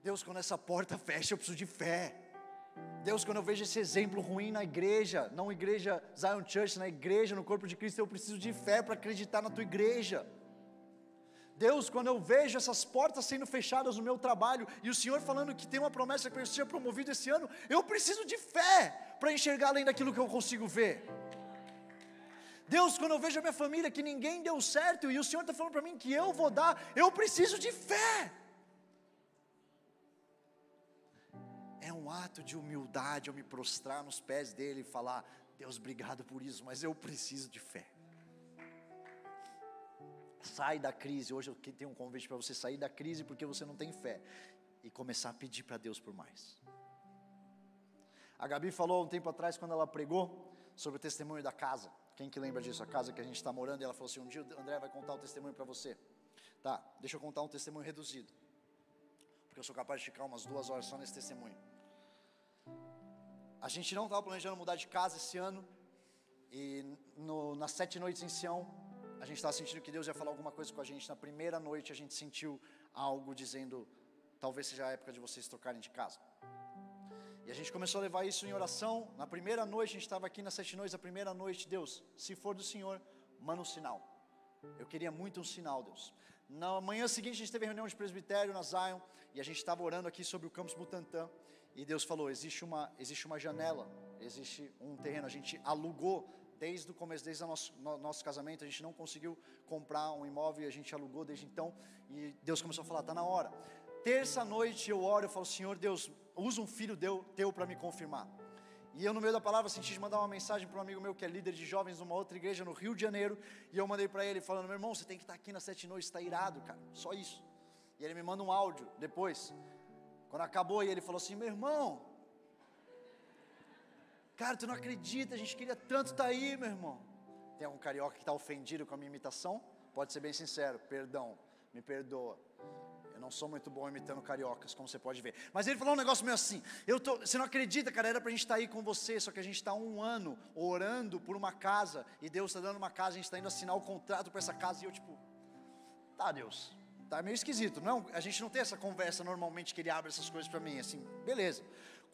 Deus, quando essa porta fecha, eu preciso de fé. Deus, quando eu vejo esse exemplo ruim na igreja, não igreja Zion Church, na igreja, no corpo de Cristo, eu preciso de fé para acreditar na tua igreja. Deus, quando eu vejo essas portas sendo fechadas no meu trabalho e o Senhor falando que tem uma promessa que eu seja promovido esse ano, eu preciso de fé para enxergar além daquilo que eu consigo ver. Deus, quando eu vejo a minha família que ninguém deu certo e o Senhor está falando para mim que eu vou dar, eu preciso de fé. É um ato de humildade eu me prostrar nos pés dele e falar: Deus, obrigado por isso, mas eu preciso de fé. Sai da crise. Hoje eu tenho um convite para você sair da crise porque você não tem fé e começar a pedir para Deus por mais. A Gabi falou um tempo atrás, quando ela pregou, sobre o testemunho da casa. Quem que lembra disso? A casa que a gente está morando, e ela falou assim: um dia o André vai contar o testemunho para você. Tá, deixa eu contar um testemunho reduzido. Porque eu sou capaz de ficar umas duas horas só nesse testemunho. A gente não estava planejando mudar de casa esse ano. E no, nas sete noites em Sião, a gente estava sentindo que Deus ia falar alguma coisa com a gente. Na primeira noite, a gente sentiu algo dizendo: talvez seja a época de vocês trocarem de casa. E a gente começou a levar isso em oração. Na primeira noite, a gente estava aqui nas sete noites, a primeira noite, Deus, se for do Senhor, manda um sinal. Eu queria muito um sinal, Deus. Na manhã seguinte, a gente teve reunião de presbitério na Zion, e a gente estava orando aqui sobre o campus Butantã. E Deus falou: existe uma, existe uma janela, existe um terreno. A gente alugou desde o começo, desde o nosso, no, nosso casamento, a gente não conseguiu comprar um imóvel e a gente alugou desde então. E Deus começou a falar: está na hora. Terça noite eu oro, eu falo: Senhor Deus, usa um filho teu para me confirmar. E eu, no meio da palavra, senti de mandar uma mensagem para um amigo meu que é líder de jovens numa outra igreja no Rio de Janeiro. E eu mandei para ele, falando: Meu irmão, você tem que estar aqui nas sete noites, está irado, cara. Só isso. E ele me manda um áudio depois. Quando acabou, e ele falou assim: Meu irmão, cara, tu não acredita, a gente queria tanto estar aí, meu irmão. Tem algum carioca que está ofendido com a minha imitação? Pode ser bem sincero, perdão, me perdoa. Eu não sou muito bom imitando cariocas, como você pode ver. Mas ele falou um negócio meio assim: eu tô, você não acredita, cara, era para a gente estar tá aí com você, só que a gente está um ano orando por uma casa, e Deus está dando uma casa, a gente está indo assinar o contrato para essa casa, e eu, tipo, tá, Deus, tá meio esquisito, não? A gente não tem essa conversa normalmente que ele abre essas coisas para mim, assim, beleza.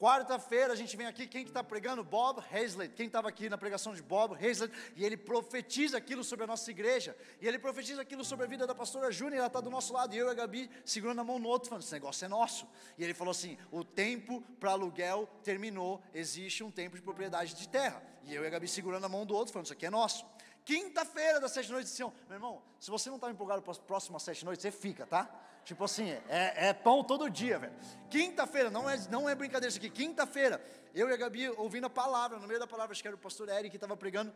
Quarta-feira a gente vem aqui, quem que está pregando? Bob Hazlett. Quem estava aqui na pregação de Bob Hazlett? E ele profetiza aquilo sobre a nossa igreja. E ele profetiza aquilo sobre a vida da pastora Júnior. Ela está do nosso lado. E eu e a Gabi segurando a mão no outro, falando: esse negócio é nosso. E ele falou assim: o tempo para aluguel terminou. Existe um tempo de propriedade de terra. E eu e a Gabi segurando a mão do outro, falando: isso aqui é nosso. Quinta-feira das sete noites de. Meu irmão, se você não está empolgado para as próximas sete noites, você fica, tá? Tipo assim, é, é pão todo dia, velho. Quinta-feira, não é, não é brincadeira isso aqui. Quinta-feira, eu e a Gabi ouvindo a palavra, no meio da palavra, acho que era o pastor Eric que estava pregando.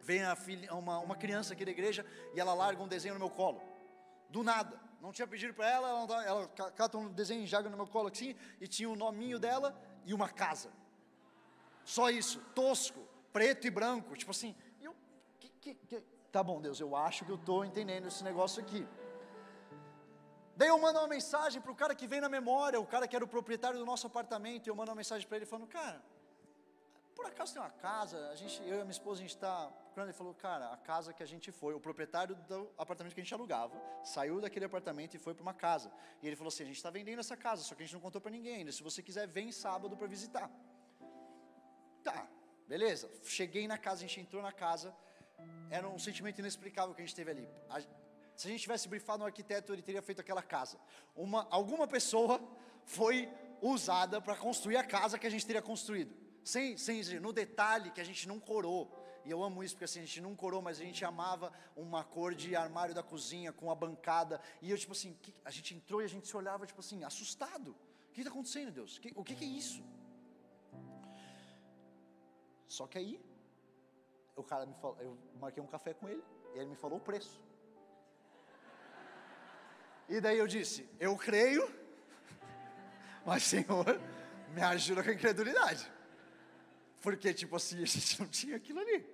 Vem filha, uma, uma criança aqui da igreja e ela larga um desenho no meu colo. Do nada. Não tinha pedido para ela, ela, ela cata um desenho e joga no meu colo assim, e tinha o um nominho dela e uma casa. Só isso, tosco, preto e branco. Tipo assim, eu, que, que, que, tá bom, Deus, eu acho que eu estou entendendo esse negócio aqui. Daí eu mando uma mensagem para o cara que vem na memória, o cara que era o proprietário do nosso apartamento, e eu mando uma mensagem para ele falando, cara, por acaso tem uma casa, a gente, eu e a minha esposa, a gente está procurando, ele falou, cara, a casa que a gente foi, o proprietário do apartamento que a gente alugava, saiu daquele apartamento e foi para uma casa, e ele falou assim, a gente está vendendo essa casa, só que a gente não contou para ninguém ainda, se você quiser, vem sábado para visitar. Tá, beleza, cheguei na casa, a gente entrou na casa, era um sentimento inexplicável que a gente teve ali, a, se a gente tivesse brifado um arquiteto, ele teria feito aquela casa, uma, alguma pessoa foi usada para construir a casa que a gente teria construído, sem, sem no detalhe que a gente não corou. E eu amo isso porque assim, a gente não corou, mas a gente amava uma cor de armário da cozinha com a bancada. E eu, tipo assim, que, a gente entrou e a gente se olhava, tipo assim, assustado. O que está acontecendo, Deus? Que, o que, que é isso? Só que aí, o cara me falou, eu marquei um café com ele, e ele me falou o preço. E daí eu disse, eu creio, mas Senhor, me ajuda com a incredulidade. Porque, tipo assim, a gente não tinha aquilo ali.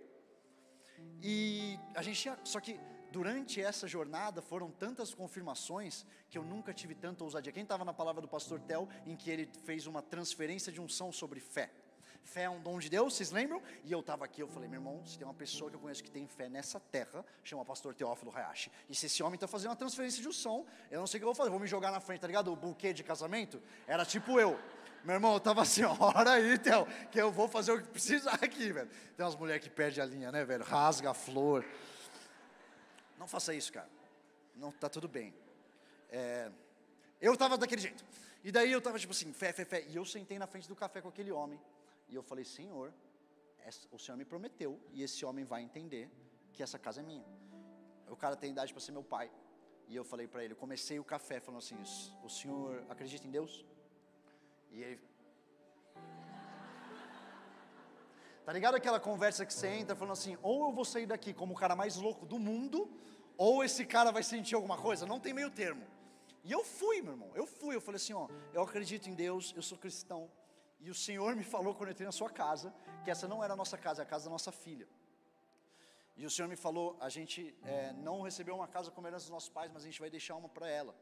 E a gente tinha. Só que durante essa jornada foram tantas confirmações que eu nunca tive tanta ousadia. Quem estava na palavra do pastor Tel, em que ele fez uma transferência de unção sobre fé? Fé é um dom de Deus, vocês lembram? E eu estava aqui, eu falei, meu irmão, se tem uma pessoa que eu conheço que tem fé nessa terra, chama pastor Teófilo Hayashi. E se esse homem está fazendo uma transferência de unção, eu não sei o que eu vou fazer, vou me jogar na frente, tá ligado? O buquê de casamento era tipo eu. Meu irmão, eu tava assim, *laughs* ora aí, Theo, que eu vou fazer o que precisar aqui, velho. Tem umas mulheres que perdem a linha, né, velho? Rasga a flor. Não faça isso, cara. Não, tá tudo bem. É, eu tava daquele jeito. E daí eu tava tipo assim, fé, fé, fé. E eu sentei na frente do café com aquele homem. E eu falei, Senhor, o Senhor me prometeu. E esse homem vai entender que essa casa é minha. O cara tem idade para ser meu pai. E eu falei para ele, comecei o café falando assim, o senhor acredita em Deus? E ele. Tá ligado aquela conversa que você entra falando assim: ou eu vou sair daqui como o cara mais louco do mundo, ou esse cara vai sentir alguma coisa? Não tem meio termo. E eu fui, meu irmão, eu fui. Eu falei assim: ó, eu acredito em Deus, eu sou cristão. E o Senhor me falou quando eu entrei na sua casa, que essa não era a nossa casa, é a casa da nossa filha. E o Senhor me falou: a gente é, não recebeu uma casa como herança dos nossos pais, mas a gente vai deixar uma para ela.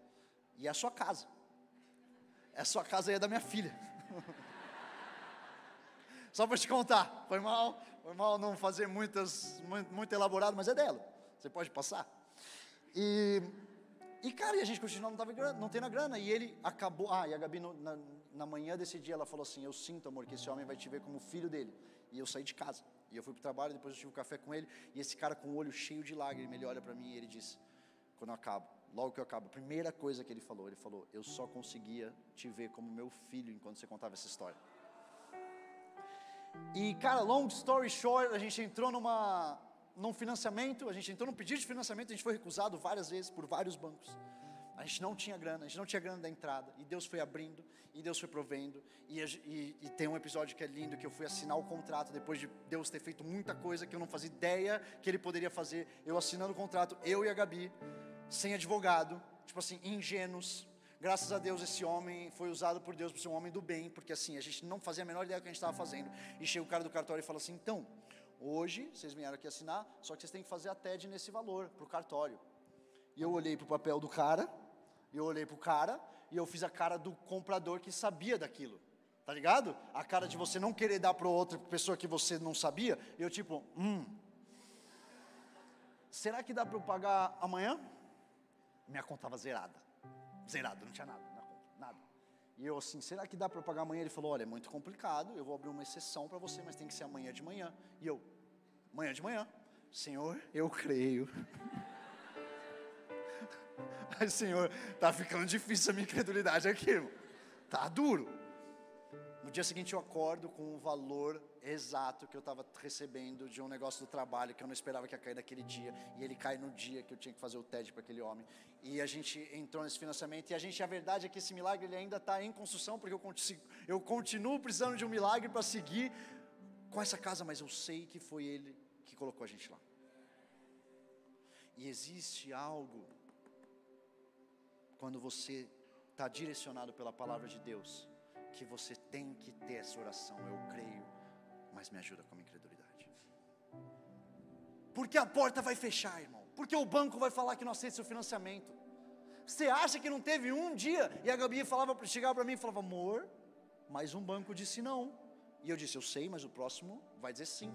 E é a sua casa. É sua casa aí é da minha filha. *laughs* Só para te contar, foi mal, foi mal não fazer muitas, muito, muito elaborado, mas é dela. Você pode passar. E, e cara, e a gente continuou, não, tava, não tendo a grana. E ele acabou. Ah, e a Gabi, na, na manhã desse dia, ela falou assim: Eu sinto, amor, que esse homem vai te ver como filho dele. E eu saí de casa. E eu fui para o trabalho, depois eu tive um café com ele. E esse cara com o olho cheio de lágrimas, ele olha para mim e ele diz: Quando eu acabo, logo que eu acabo, a primeira coisa que ele falou, ele falou: Eu só conseguia te ver como meu filho enquanto você contava essa história. E, cara, long story short, a gente entrou numa, num financiamento, a gente entrou num pedido de financiamento, a gente foi recusado várias vezes por vários bancos. A gente não tinha grana, a gente não tinha grana da entrada, e Deus foi abrindo, e Deus foi provendo, e, e, e, tem um episódio que é lindo, que eu fui assinar o contrato, depois de Deus ter feito muita coisa que eu não fazia ideia que Ele poderia fazer, eu assinando o contrato, eu e a Gabi, sem advogado, tipo assim, ingênuos. Graças a Deus esse homem foi usado por Deus para ser um homem do bem, porque assim, a gente não fazia a menor ideia do que a gente estava fazendo. E chega o cara do cartório e fala assim: então, hoje vocês vieram aqui assinar, só que vocês têm que fazer a TED nesse valor, para o cartório. E eu olhei para o papel do cara, eu olhei para o cara, e eu fiz a cara do comprador que sabia daquilo. Tá ligado? A cara de você não querer dar para outra pessoa que você não sabia, eu tipo, hum. Será que dá para eu pagar amanhã? minha conta estava zerada. Zerada, não tinha nada na conta, nada. E eu assim, será que dá para pagar amanhã? Ele falou, olha, é muito complicado, eu vou abrir uma exceção para você, mas tem que ser amanhã de manhã. E eu, amanhã de manhã, Senhor, eu creio. *laughs* Mas, Senhor, tá ficando difícil a minha incredulidade aqui, irmão. Tá duro. No dia seguinte eu acordo com o valor exato que eu estava recebendo de um negócio do trabalho que eu não esperava que ia cair naquele dia. E ele cai no dia que eu tinha que fazer o TED para aquele homem. E a gente entrou nesse financiamento. E a gente, a verdade é que esse milagre ele ainda está em construção, porque eu, eu continuo precisando de um milagre para seguir com essa casa, mas eu sei que foi ele que colocou a gente lá. E existe algo quando você está direcionado pela palavra de Deus que você tem que ter essa oração. Eu creio, mas me ajuda com a incredulidade. Porque a porta vai fechar, irmão. Porque o banco vai falar que não aceita seu financiamento. Você acha que não teve um dia? E a Gabi falava, chegava para mim e falava, amor, mas um banco disse não. E eu disse, eu sei, mas o próximo vai dizer sim.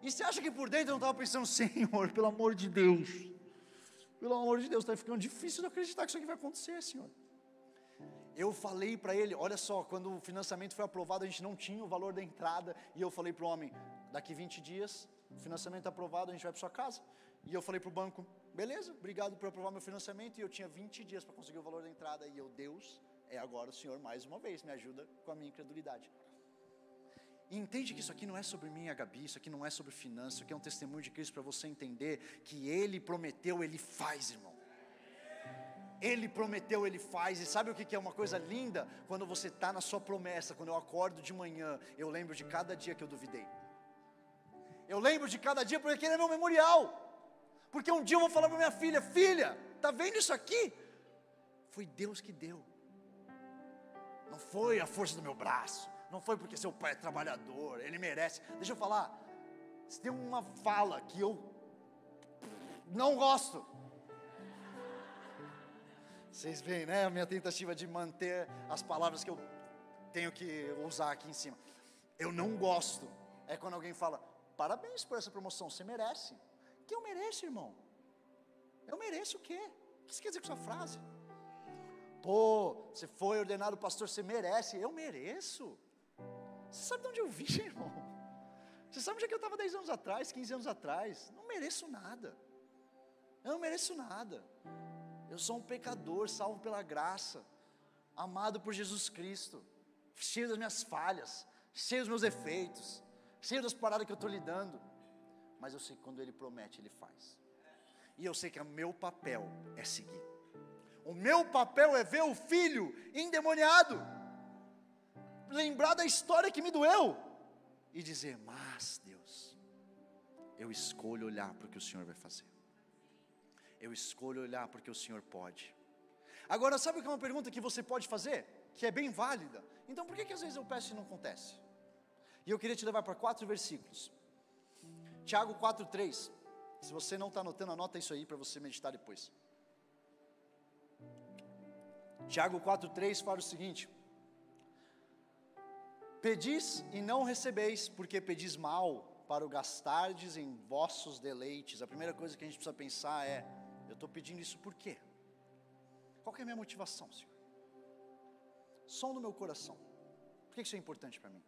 E você acha que por dentro eu não estava pensando, Senhor, pelo amor de Deus, pelo amor de Deus, está ficando difícil de acreditar que isso aqui vai acontecer, Senhor. Eu falei para ele, olha só, quando o financiamento foi aprovado, a gente não tinha o valor da entrada, e eu falei para o homem, daqui 20 dias, o financiamento aprovado, a gente vai para sua casa. E eu falei para o banco, beleza, obrigado por aprovar meu financiamento, e eu tinha 20 dias para conseguir o valor da entrada, e eu, Deus, é agora o Senhor mais uma vez, me ajuda com a minha incredulidade. E entende que isso aqui não é sobre mim a Gabi, isso aqui não é sobre finanças, isso aqui é um testemunho de Cristo para você entender que Ele prometeu, Ele faz, irmão. Ele prometeu, Ele faz, e sabe o que é uma coisa linda? Quando você está na sua promessa, quando eu acordo de manhã, eu lembro de cada dia que eu duvidei. Eu lembro de cada dia porque ele é meu memorial. Porque um dia eu vou falar para minha filha: Filha, tá vendo isso aqui? Foi Deus que deu. Não foi a força do meu braço. Não foi porque seu pai é trabalhador, ele merece. Deixa eu falar. Se tem uma fala que eu não gosto. Vocês veem, né? A minha tentativa de manter as palavras que eu tenho que usar aqui em cima. Eu não gosto. É quando alguém fala: Parabéns por essa promoção, você merece. Que eu mereço, irmão? Eu mereço o quê? O que você quer dizer com essa frase? Pô, você foi ordenado pastor, você merece. Eu mereço. Você sabe de onde eu vim, *laughs* irmão? Você sabe onde é que eu estava 10 anos atrás, 15 anos atrás? Não mereço nada. Eu não mereço nada. Eu sou um pecador, salvo pela graça, amado por Jesus Cristo, cheio das minhas falhas, cheio dos meus defeitos, cheio das paradas que eu estou lidando mas eu sei que quando Ele promete, Ele faz. E eu sei que o meu papel é seguir. O meu papel é ver o filho endemoniado, lembrar da história que me doeu e dizer: Mas Deus, eu escolho olhar para o que o Senhor vai fazer. Eu escolho olhar porque o Senhor pode. Agora, sabe o que é uma pergunta que você pode fazer? Que é bem válida. Então, por que, que às vezes eu peço e não acontece? E eu queria te levar para quatro versículos. Tiago 4,3. Se você não está anotando, anota isso aí para você meditar depois. Tiago 4,3 fala o seguinte: Pedis e não recebeis, porque pedis mal, para o gastardes em vossos deleites. A primeira coisa que a gente precisa pensar é: eu estou pedindo isso por quê? Qual é a minha motivação, Senhor? Som do meu coração. Por que isso é importante para mim?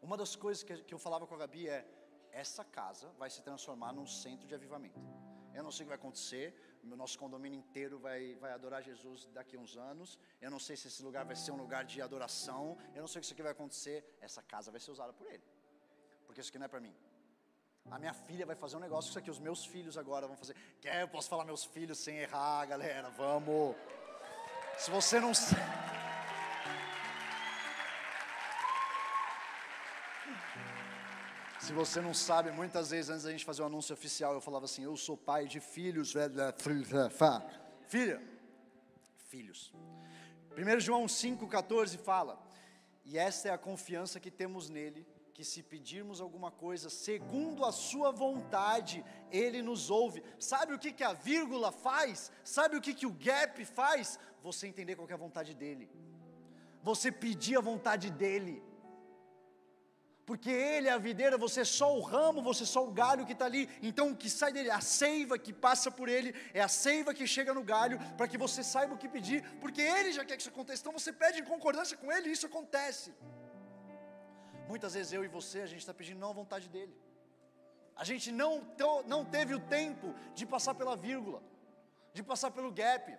Uma das coisas que eu falava com a Gabi é: essa casa vai se transformar num centro de avivamento. Eu não sei o que vai acontecer, o nosso condomínio inteiro vai, vai adorar Jesus daqui a uns anos. Eu não sei se esse lugar vai ser um lugar de adoração. Eu não sei o que isso aqui vai acontecer. Essa casa vai ser usada por ele, porque isso aqui não é para mim. A minha filha vai fazer um negócio, isso aqui os meus filhos agora vão fazer. Quer, eu posso falar meus filhos sem errar, galera? Vamos. Se você não Se você não sabe, muitas vezes antes da gente fazer o anúncio oficial, eu falava assim: Eu sou pai de filhos. Filha, filhos. 1 João 5,14 fala: E esta é a confiança que temos nele, que se pedirmos alguma coisa segundo a sua vontade, ele nos ouve. Sabe o que, que a vírgula faz? Sabe o que, que o gap faz? Você entender qual é a vontade dele. Você pedir a vontade dele porque Ele é a videira, você é só o ramo, você é só o galho que está ali. Então o que sai dele, a seiva que passa por ele, é a seiva que chega no galho, para que você saiba o que pedir, porque Ele já quer que isso aconteça. Então você pede em concordância com Ele e isso acontece. Muitas vezes eu e você, a gente está pedindo não a vontade dEle. A gente não, não teve o tempo de passar pela vírgula, de passar pelo gap.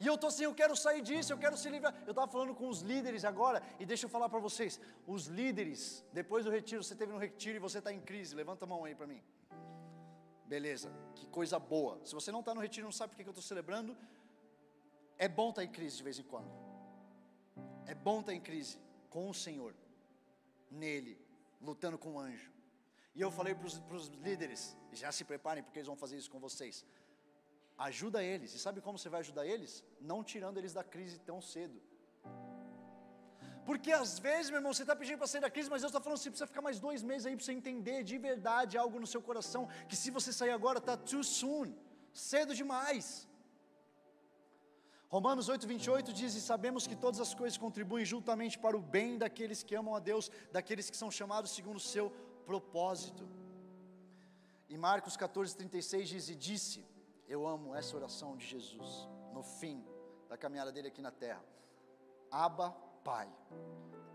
E eu estou assim, eu quero sair disso, eu quero se livrar. Eu estava falando com os líderes agora, e deixa eu falar para vocês: os líderes, depois do retiro, você teve no retiro e você está em crise, levanta a mão aí para mim. Beleza, que coisa boa. Se você não está no retiro não sabe por que eu estou celebrando, é bom estar tá em crise de vez em quando. É bom estar tá em crise com o Senhor, nele, lutando com o anjo. E eu falei para os líderes, já se preparem porque eles vão fazer isso com vocês. Ajuda eles. E sabe como você vai ajudar eles? Não tirando eles da crise tão cedo. Porque às vezes, meu irmão, você está pedindo para sair da crise, mas Deus está falando assim: precisa ficar mais dois meses aí para você entender de verdade algo no seu coração. Que se você sair agora, está too soon, cedo demais. Romanos 8, 28 diz: E sabemos que todas as coisas contribuem juntamente para o bem daqueles que amam a Deus, daqueles que são chamados segundo o seu propósito. E Marcos 14, 36 diz: E disse, eu amo essa oração de Jesus, no fim da caminhada dele aqui na terra: Abba, Pai,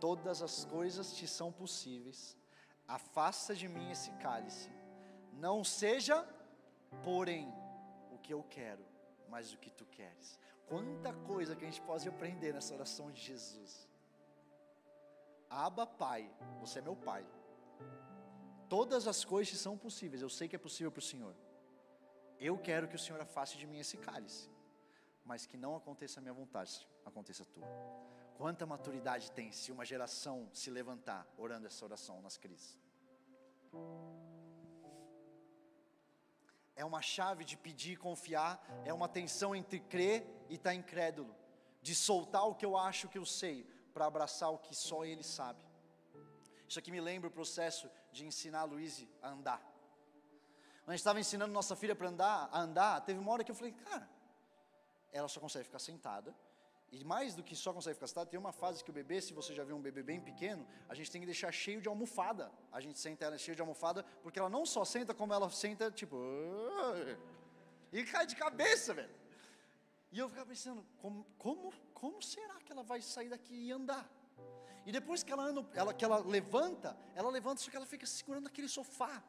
todas as coisas te são possíveis, afasta de mim esse cálice, não seja, porém, o que eu quero, mas o que tu queres. Quanta coisa que a gente pode aprender nessa oração de Jesus. Aba Pai, você é meu Pai. Todas as coisas são possíveis, eu sei que é possível para o Senhor. Eu quero que o Senhor afaste de mim esse cálice, mas que não aconteça a minha vontade, aconteça a tua. Quanta maturidade tem se uma geração se levantar orando essa oração nas crises? é uma chave de pedir e confiar, é uma tensão entre crer e estar tá incrédulo, de soltar o que eu acho que eu sei, para abraçar o que só Ele sabe. Isso aqui me lembra o processo de ensinar a Luíse a andar. A gente estava ensinando nossa filha para andar, a andar, teve uma hora que eu falei, cara, ela só consegue ficar sentada, e mais do que só consegue ficar sentado, tem uma fase que o bebê, se você já viu um bebê bem pequeno, a gente tem que deixar cheio de almofada. A gente senta ela cheia de almofada, porque ela não só senta, como ela senta, tipo. E cai de cabeça, velho. E eu ficava pensando, como, como, como será que ela vai sair daqui e andar? E depois que ela anda, ela, que ela levanta, ela levanta, só que ela fica segurando aquele sofá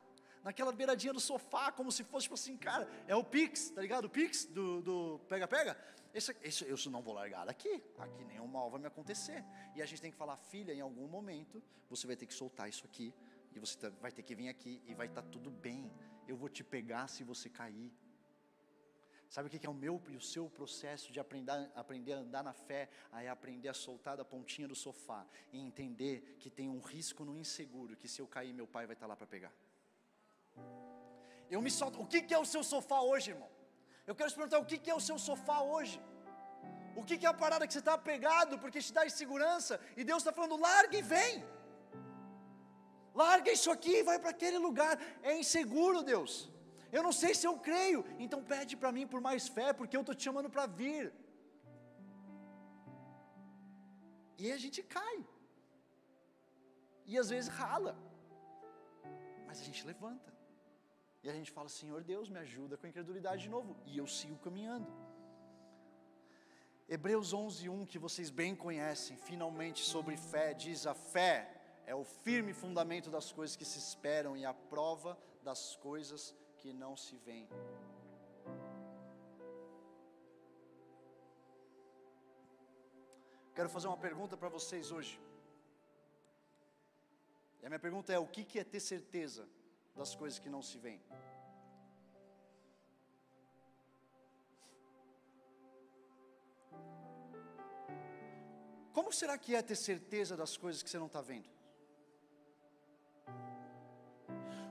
naquela beiradinha do sofá, como se fosse tipo assim, cara, é o Pix, tá ligado? O Pix do pega-pega. Esse, esse, eu não vou largar daqui, aqui nenhum mal vai me acontecer. E a gente tem que falar, filha, em algum momento você vai ter que soltar isso aqui, e você tá, vai ter que vir aqui, e vai estar tá tudo bem. Eu vou te pegar se você cair. Sabe o que é o meu e o seu processo de aprender, aprender a andar na fé? Aí aprender a soltar da pontinha do sofá e entender que tem um risco no inseguro, que se eu cair, meu pai vai estar tá lá para pegar. Eu me solto. O que, é o seu sofá hoje, irmão? Eu quero te perguntar o que, que é o seu sofá hoje? O que, que é a parada que você está apegado porque te dá insegurança? E Deus está falando: larga e vem. Larga isso aqui e vai para aquele lugar. É inseguro, Deus. Eu não sei se eu creio. Então pede para mim por mais fé, porque eu estou te chamando para vir. E a gente cai. E às vezes rala. Mas a gente levanta. E a gente fala: Senhor Deus, me ajuda com a incredulidade de novo. E eu sigo caminhando. Hebreus 11:1 que vocês bem conhecem, finalmente sobre fé, diz a fé é o firme fundamento das coisas que se esperam e a prova das coisas que não se veem. Quero fazer uma pergunta para vocês hoje. E a minha pergunta é: o que é ter certeza das coisas que não se veem. Como será que é ter certeza das coisas que você não está vendo?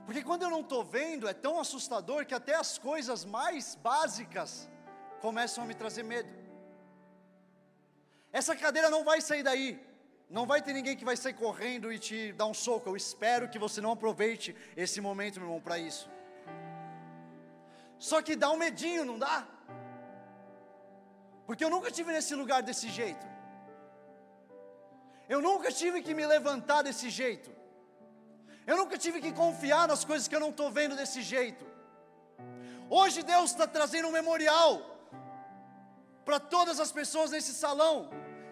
Porque quando eu não estou vendo, é tão assustador que até as coisas mais básicas começam a me trazer medo. Essa cadeira não vai sair daí. Não vai ter ninguém que vai sair correndo e te dar um soco. Eu espero que você não aproveite esse momento, meu irmão, para isso. Só que dá um medinho, não dá? Porque eu nunca tive nesse lugar desse jeito. Eu nunca tive que me levantar desse jeito. Eu nunca tive que confiar nas coisas que eu não estou vendo desse jeito. Hoje Deus está trazendo um memorial para todas as pessoas nesse salão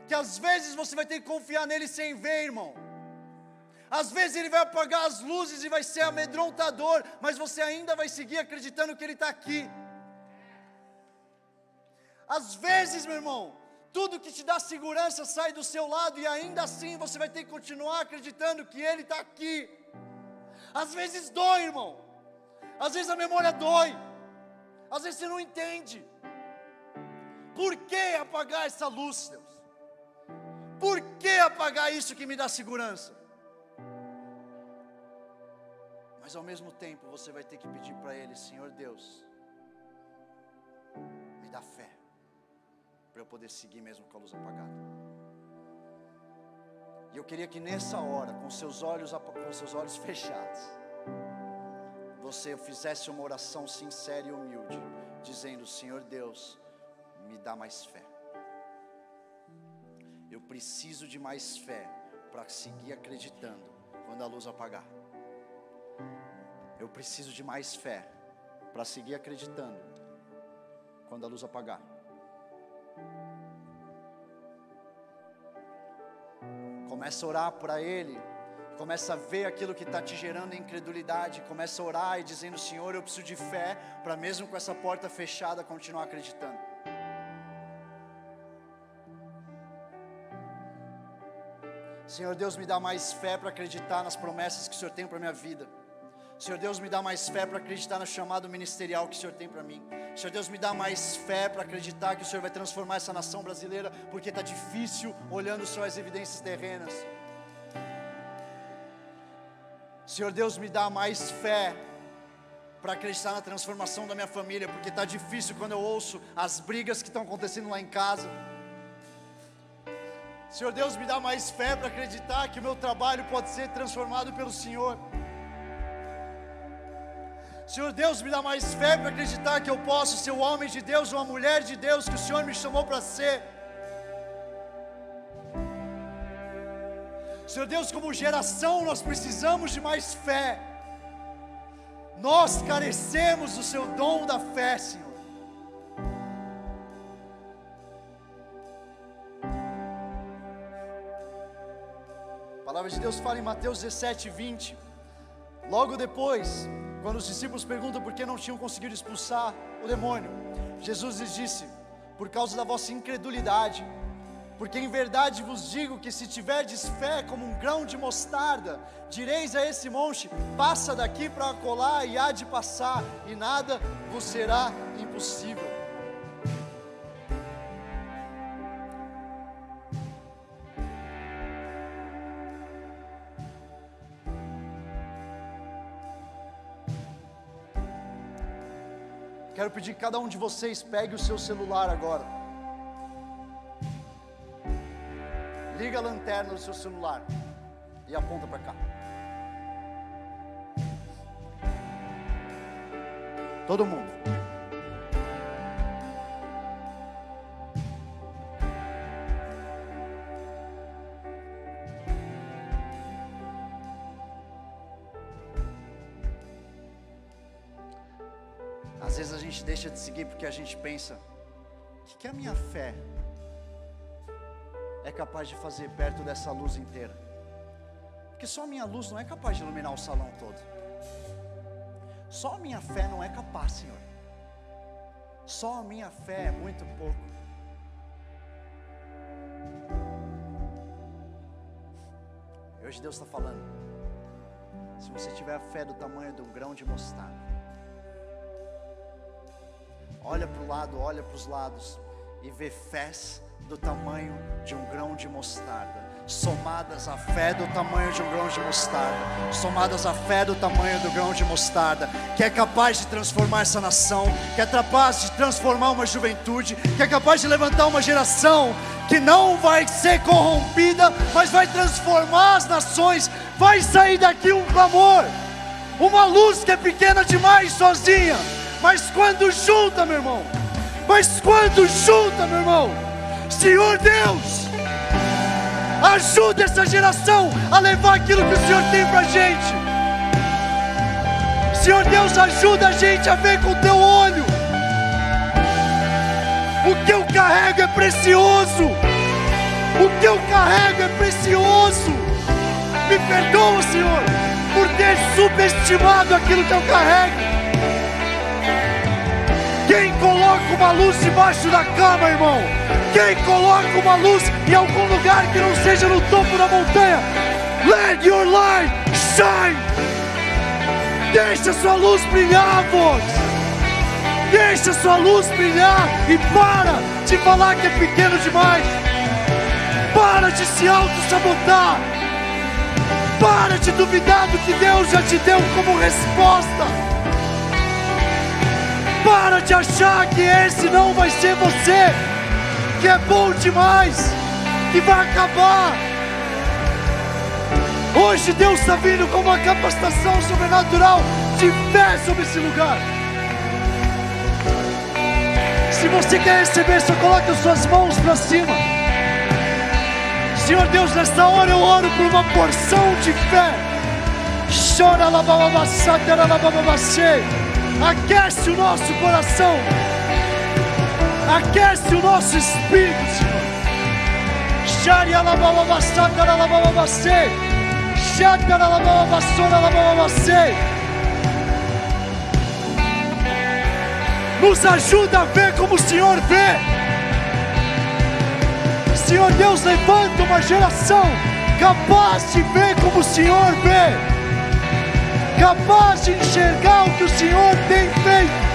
que às vezes você vai ter que confiar nele sem ver, irmão. Às vezes ele vai apagar as luzes e vai ser amedrontador, mas você ainda vai seguir acreditando que ele está aqui. Às vezes, meu irmão, tudo que te dá segurança sai do seu lado e ainda assim você vai ter que continuar acreditando que ele está aqui. Às vezes dói, irmão. Às vezes a memória dói. Às vezes você não entende. Por que apagar essa luz, Deus? Por que apagar isso que me dá segurança? Mas ao mesmo tempo você vai ter que pedir para Ele, Senhor Deus, me dá fé, para eu poder seguir mesmo com a luz apagada. E eu queria que nessa hora, com seus olhos, com seus olhos fechados, você fizesse uma oração sincera e humilde, dizendo: Senhor Deus, me dá mais fé. Preciso de mais fé para seguir acreditando quando a luz apagar. Eu preciso de mais fé para seguir acreditando quando a luz apagar. Começa a orar para Ele, começa a ver aquilo que está te gerando incredulidade, começa a orar e dizendo: Senhor, eu preciso de fé para mesmo com essa porta fechada continuar acreditando. Senhor Deus, me dá mais fé para acreditar nas promessas que o Senhor tem para minha vida. Senhor Deus, me dá mais fé para acreditar no chamado ministerial que o Senhor tem para mim. Senhor Deus, me dá mais fé para acreditar que o Senhor vai transformar essa nação brasileira, porque está difícil olhando só as evidências terrenas. Senhor Deus, me dá mais fé para acreditar na transformação da minha família, porque está difícil quando eu ouço as brigas que estão acontecendo lá em casa. Senhor Deus, me dá mais fé para acreditar que o meu trabalho pode ser transformado pelo Senhor. Senhor Deus, me dá mais fé para acreditar que eu posso ser o homem de Deus ou a mulher de Deus que o Senhor me chamou para ser. Senhor Deus, como geração, nós precisamos de mais fé. Nós carecemos do seu dom da fé, Senhor. Palavra de Deus fala em Mateus 17, 20. Logo depois, quando os discípulos perguntam por que não tinham conseguido expulsar o demônio, Jesus lhes disse: Por causa da vossa incredulidade. Porque em verdade vos digo que se tiverdes fé como um grão de mostarda, direis a esse monte: passa daqui para colar e há de passar, e nada vos será impossível. Quero pedir que cada um de vocês pegue o seu celular agora. Liga a lanterna do seu celular e aponta para cá. Todo mundo. Deixa de seguir porque a gente pensa: o que, que a minha fé é capaz de fazer perto dessa luz inteira? Porque só a minha luz não é capaz de iluminar o salão todo. Só a minha fé não é capaz, Senhor. Só a minha fé é muito pouco. Hoje Deus está falando. Se você tiver a fé do tamanho de um grão de mostarda, olha para o lado, olha para os lados e vê fés do tamanho de um grão de mostarda, somadas à fé do tamanho de um grão de mostarda, somadas à fé do tamanho do grão de mostarda, que é capaz de transformar essa nação, que é capaz de transformar uma juventude, que é capaz de levantar uma geração que não vai ser corrompida, mas vai transformar as nações, vai sair daqui um clamor, uma luz que é pequena demais sozinha mas quando junta, meu irmão, mas quando junta, meu irmão, Senhor Deus, ajuda essa geração a levar aquilo que o Senhor tem para gente. Senhor Deus, ajuda a gente a ver com o teu olho. O que eu carrego é precioso. O que eu carrego é precioso. Me perdoa, Senhor, por ter subestimado aquilo que eu carrego. Quem coloca uma luz debaixo da cama, irmão? Quem coloca uma luz em algum lugar que não seja no topo da montanha? Let your light shine. Deixa sua luz brilhar, voz. Deixa sua luz brilhar e para de falar que é pequeno demais. Para de se auto-sabotar. Para de duvidar do que Deus já te deu como resposta. Para de achar que esse não vai ser você, que é bom demais, que vai acabar. Hoje Deus está vindo com uma capacitação sobrenatural de fé sobre esse lugar. Se você quer receber, só coloque as suas mãos para cima. Senhor Deus, nesta hora eu oro por uma porção de fé. Chora Aquece o nosso coração. Aquece o nosso espírito, Senhor. Nos ajuda a ver como o Senhor vê. Senhor Deus, levanta uma geração capaz de ver como o Senhor vê capaz de enxergar o que o Senhor tem feito.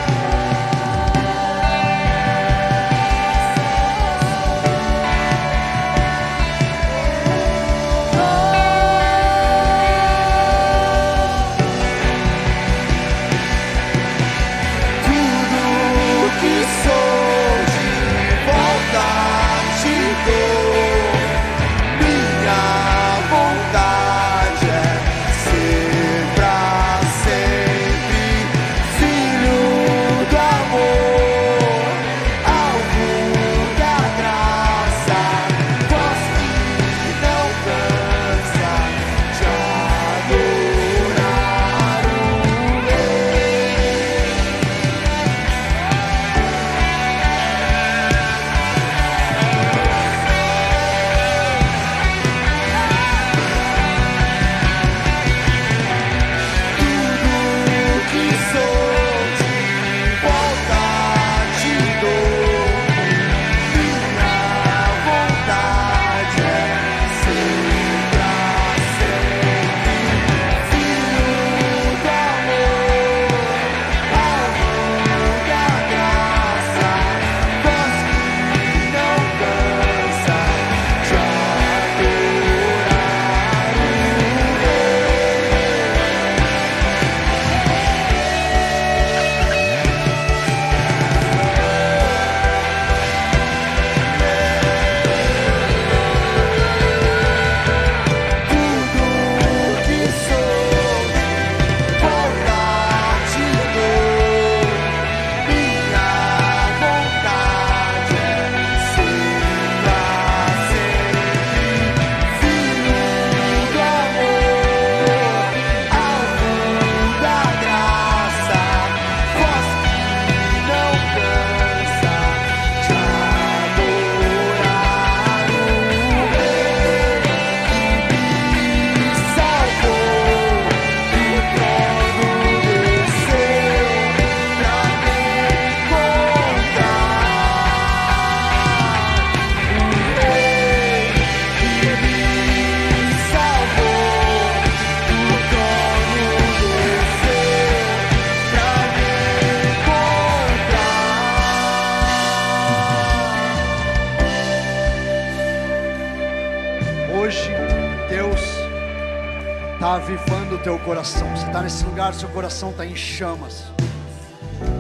Lugar, seu coração está em chamas.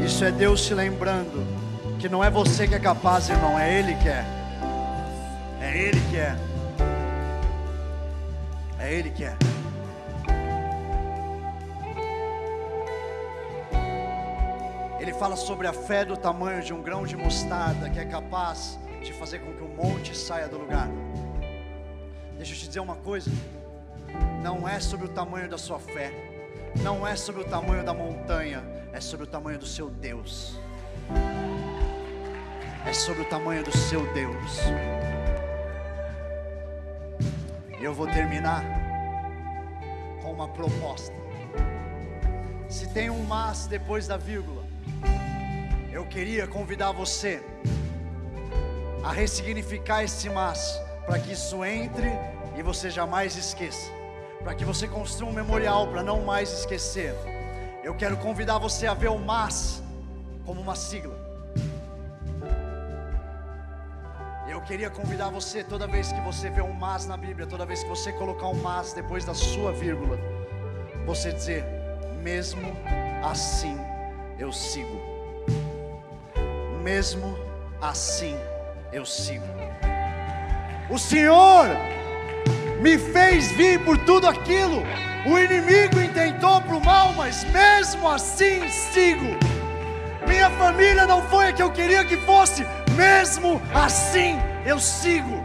Isso é Deus te lembrando que não é você que é capaz, irmão, é Ele que é. É Ele que é. É Ele que é. Ele fala sobre a fé do tamanho de um grão de mostarda que é capaz de fazer com que o monte saia do lugar. Deixa eu te dizer uma coisa não é sobre o tamanho da sua fé, não é sobre o tamanho da montanha, é sobre o tamanho do seu Deus. É sobre o tamanho do seu Deus. E eu vou terminar com uma proposta. Se tem um mas depois da vírgula, eu queria convidar você a ressignificar esse mas, para que isso entre e você jamais esqueça para que você construa um memorial para não mais esquecer. Eu quero convidar você a ver o MAS como uma sigla. Eu queria convidar você, toda vez que você vê um mas na Bíblia, toda vez que você colocar um mas depois da sua vírgula, você dizer: mesmo assim eu sigo. Mesmo assim eu sigo. O Senhor me fez vir por tudo aquilo. O inimigo intentou para o mal, mas mesmo assim sigo. Minha família não foi a que eu queria que fosse, mesmo assim eu sigo.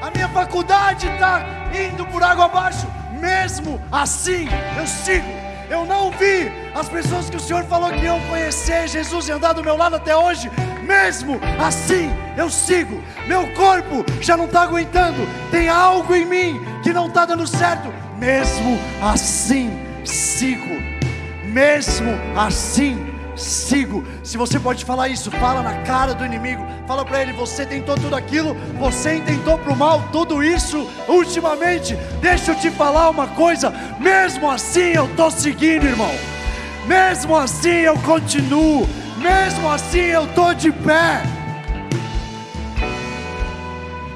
a minha faculdade está indo por água abaixo. Mesmo assim, eu sigo. Eu não vi as pessoas que o Senhor falou que iam conhecer Jesus e andar do meu lado até hoje. Mesmo assim, eu sigo. Meu corpo já não está aguentando. Tem algo em mim que não está dando certo. Mesmo assim, sigo. Mesmo assim, sigo. Se você pode falar isso, fala na cara do inimigo. Fala para ele: você tentou tudo aquilo, você intentou para o mal tudo isso ultimamente. Deixa eu te falar uma coisa. Mesmo assim, eu estou seguindo, irmão. Mesmo assim, eu continuo. Mesmo assim, eu estou de pé.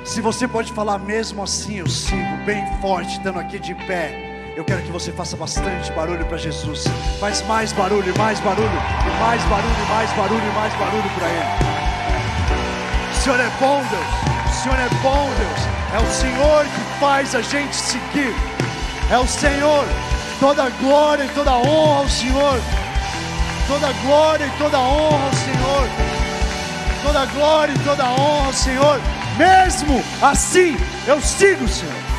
Se você pode falar, mesmo assim, eu sigo bem forte, estando aqui de pé. Eu quero que você faça bastante barulho para Jesus. Faz mais barulho, mais barulho, e mais barulho, mais barulho, mais barulho para Ele. O Senhor é bom, Deus. O Senhor é bom, Deus. É o Senhor que faz a gente seguir. É o Senhor. Toda glória e toda honra ao Senhor. Toda glória e toda honra ao Senhor. Toda glória e toda honra ao Senhor. Mesmo assim, eu sigo, Senhor.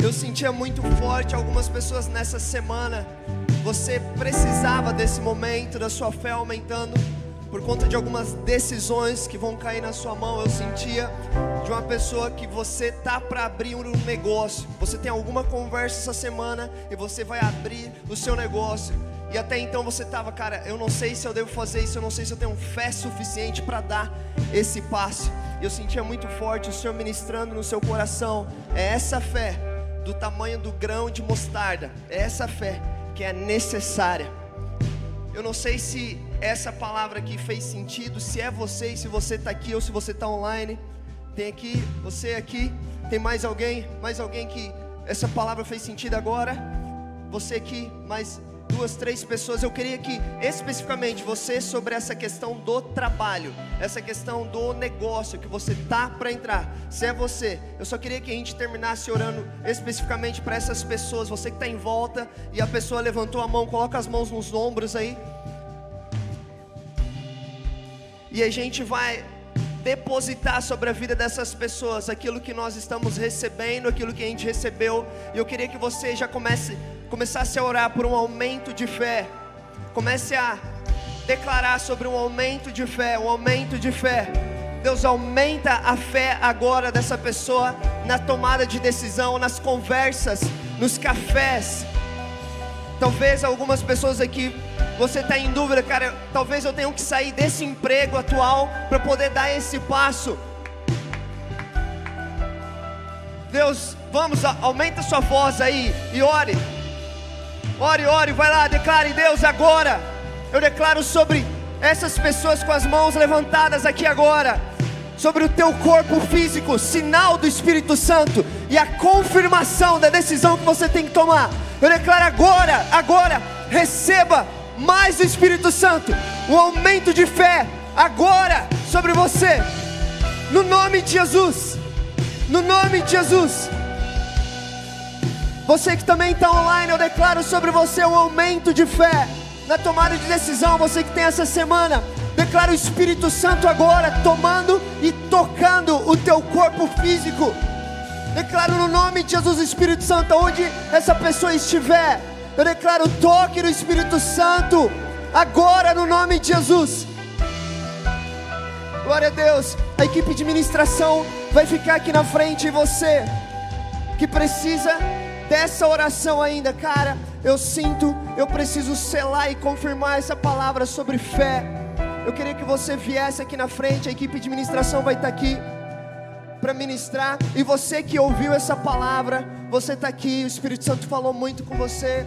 Eu sentia muito forte algumas pessoas nessa semana. Você precisava desse momento da sua fé aumentando por conta de algumas decisões que vão cair na sua mão. Eu sentia de uma pessoa que você tá para abrir um negócio. Você tem alguma conversa essa semana e você vai abrir o seu negócio. E até então você tava, cara, eu não sei se eu devo fazer isso, eu não sei se eu tenho fé suficiente para dar esse passo. Eu sentia muito forte o Senhor ministrando no seu coração. É essa fé do tamanho do grão de mostarda. É essa fé que é necessária. Eu não sei se essa palavra aqui fez sentido, se é você se você está aqui ou se você está online. Tem aqui, você aqui, tem mais alguém, mais alguém que essa palavra fez sentido agora? Você aqui, mais duas, três pessoas. Eu queria que especificamente você sobre essa questão do trabalho, essa questão do negócio que você tá para entrar. Se é você, eu só queria que a gente terminasse orando especificamente para essas pessoas. Você que está em volta e a pessoa levantou a mão, coloca as mãos nos ombros aí. E a gente vai depositar sobre a vida dessas pessoas aquilo que nós estamos recebendo, aquilo que a gente recebeu. E eu queria que você já comece, começasse a orar por um aumento de fé. Comece a declarar sobre um aumento de fé, um aumento de fé. Deus aumenta a fé agora dessa pessoa na tomada de decisão, nas conversas, nos cafés. Talvez algumas pessoas aqui você está em dúvida, cara, talvez eu tenha que sair desse emprego atual para poder dar esse passo. Deus, vamos, aumenta sua voz aí e ore. Ore, ore, vai lá, declare Deus agora. Eu declaro sobre essas pessoas com as mãos levantadas aqui agora, sobre o teu corpo físico, sinal do Espírito Santo e a confirmação da decisão que você tem que tomar. Eu declaro agora, agora, receba mais do Espírito Santo, um aumento de fé agora sobre você, no nome de Jesus, no nome de Jesus. Você que também está online, eu declaro sobre você um aumento de fé na tomada de decisão. Você que tem essa semana, declaro o Espírito Santo agora tomando e tocando o teu corpo físico. Declaro no nome de Jesus, Espírito Santo, onde essa pessoa estiver eu declaro o toque do Espírito Santo, agora no nome de Jesus. Glória a Deus. A equipe de ministração vai ficar aqui na frente e você que precisa dessa oração ainda, cara, eu sinto, eu preciso selar e confirmar essa palavra sobre fé. Eu queria que você viesse aqui na frente, a equipe de ministração vai estar aqui para ministrar. E você que ouviu essa palavra, você está aqui, o Espírito Santo falou muito com você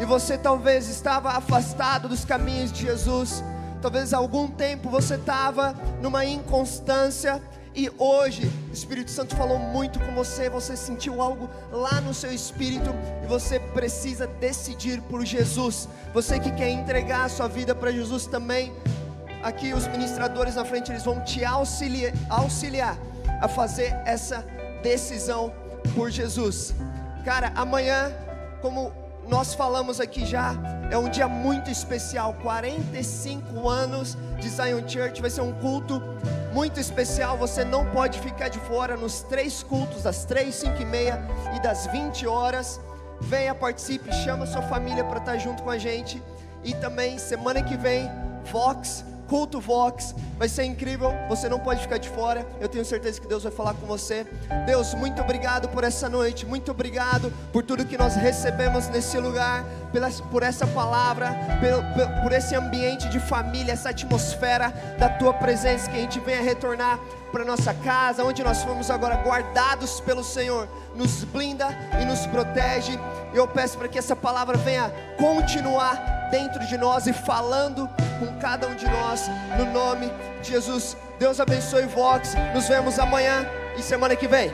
e você talvez estava afastado dos caminhos de Jesus, talvez há algum tempo você estava numa inconstância e hoje o Espírito Santo falou muito com você, você sentiu algo lá no seu espírito e você precisa decidir por Jesus. Você que quer entregar a sua vida para Jesus também, aqui os ministradores na frente eles vão te auxiliar, auxiliar a fazer essa decisão por Jesus. Cara, amanhã, como nós falamos aqui já, é um dia muito especial 45 anos de Zion Church, vai ser um culto muito especial. Você não pode ficar de fora nos três cultos, das 3, 5 e meia e das 20 horas. Venha, participe, chama sua família para estar junto com a gente. E também, semana que vem, Vox culto Vox, vai ser incrível, você não pode ficar de fora, eu tenho certeza que Deus vai falar com você. Deus, muito obrigado por essa noite, muito obrigado por tudo que nós recebemos nesse lugar, pela, por essa palavra, por, por esse ambiente de família, essa atmosfera da tua presença que a gente venha retornar para nossa casa, onde nós fomos agora guardados pelo Senhor, nos blinda e nos protege. Eu peço para que essa palavra venha continuar dentro de nós e falando com cada um de nós, no nome de Jesus. Deus abençoe Vox. Nos vemos amanhã e semana que vem.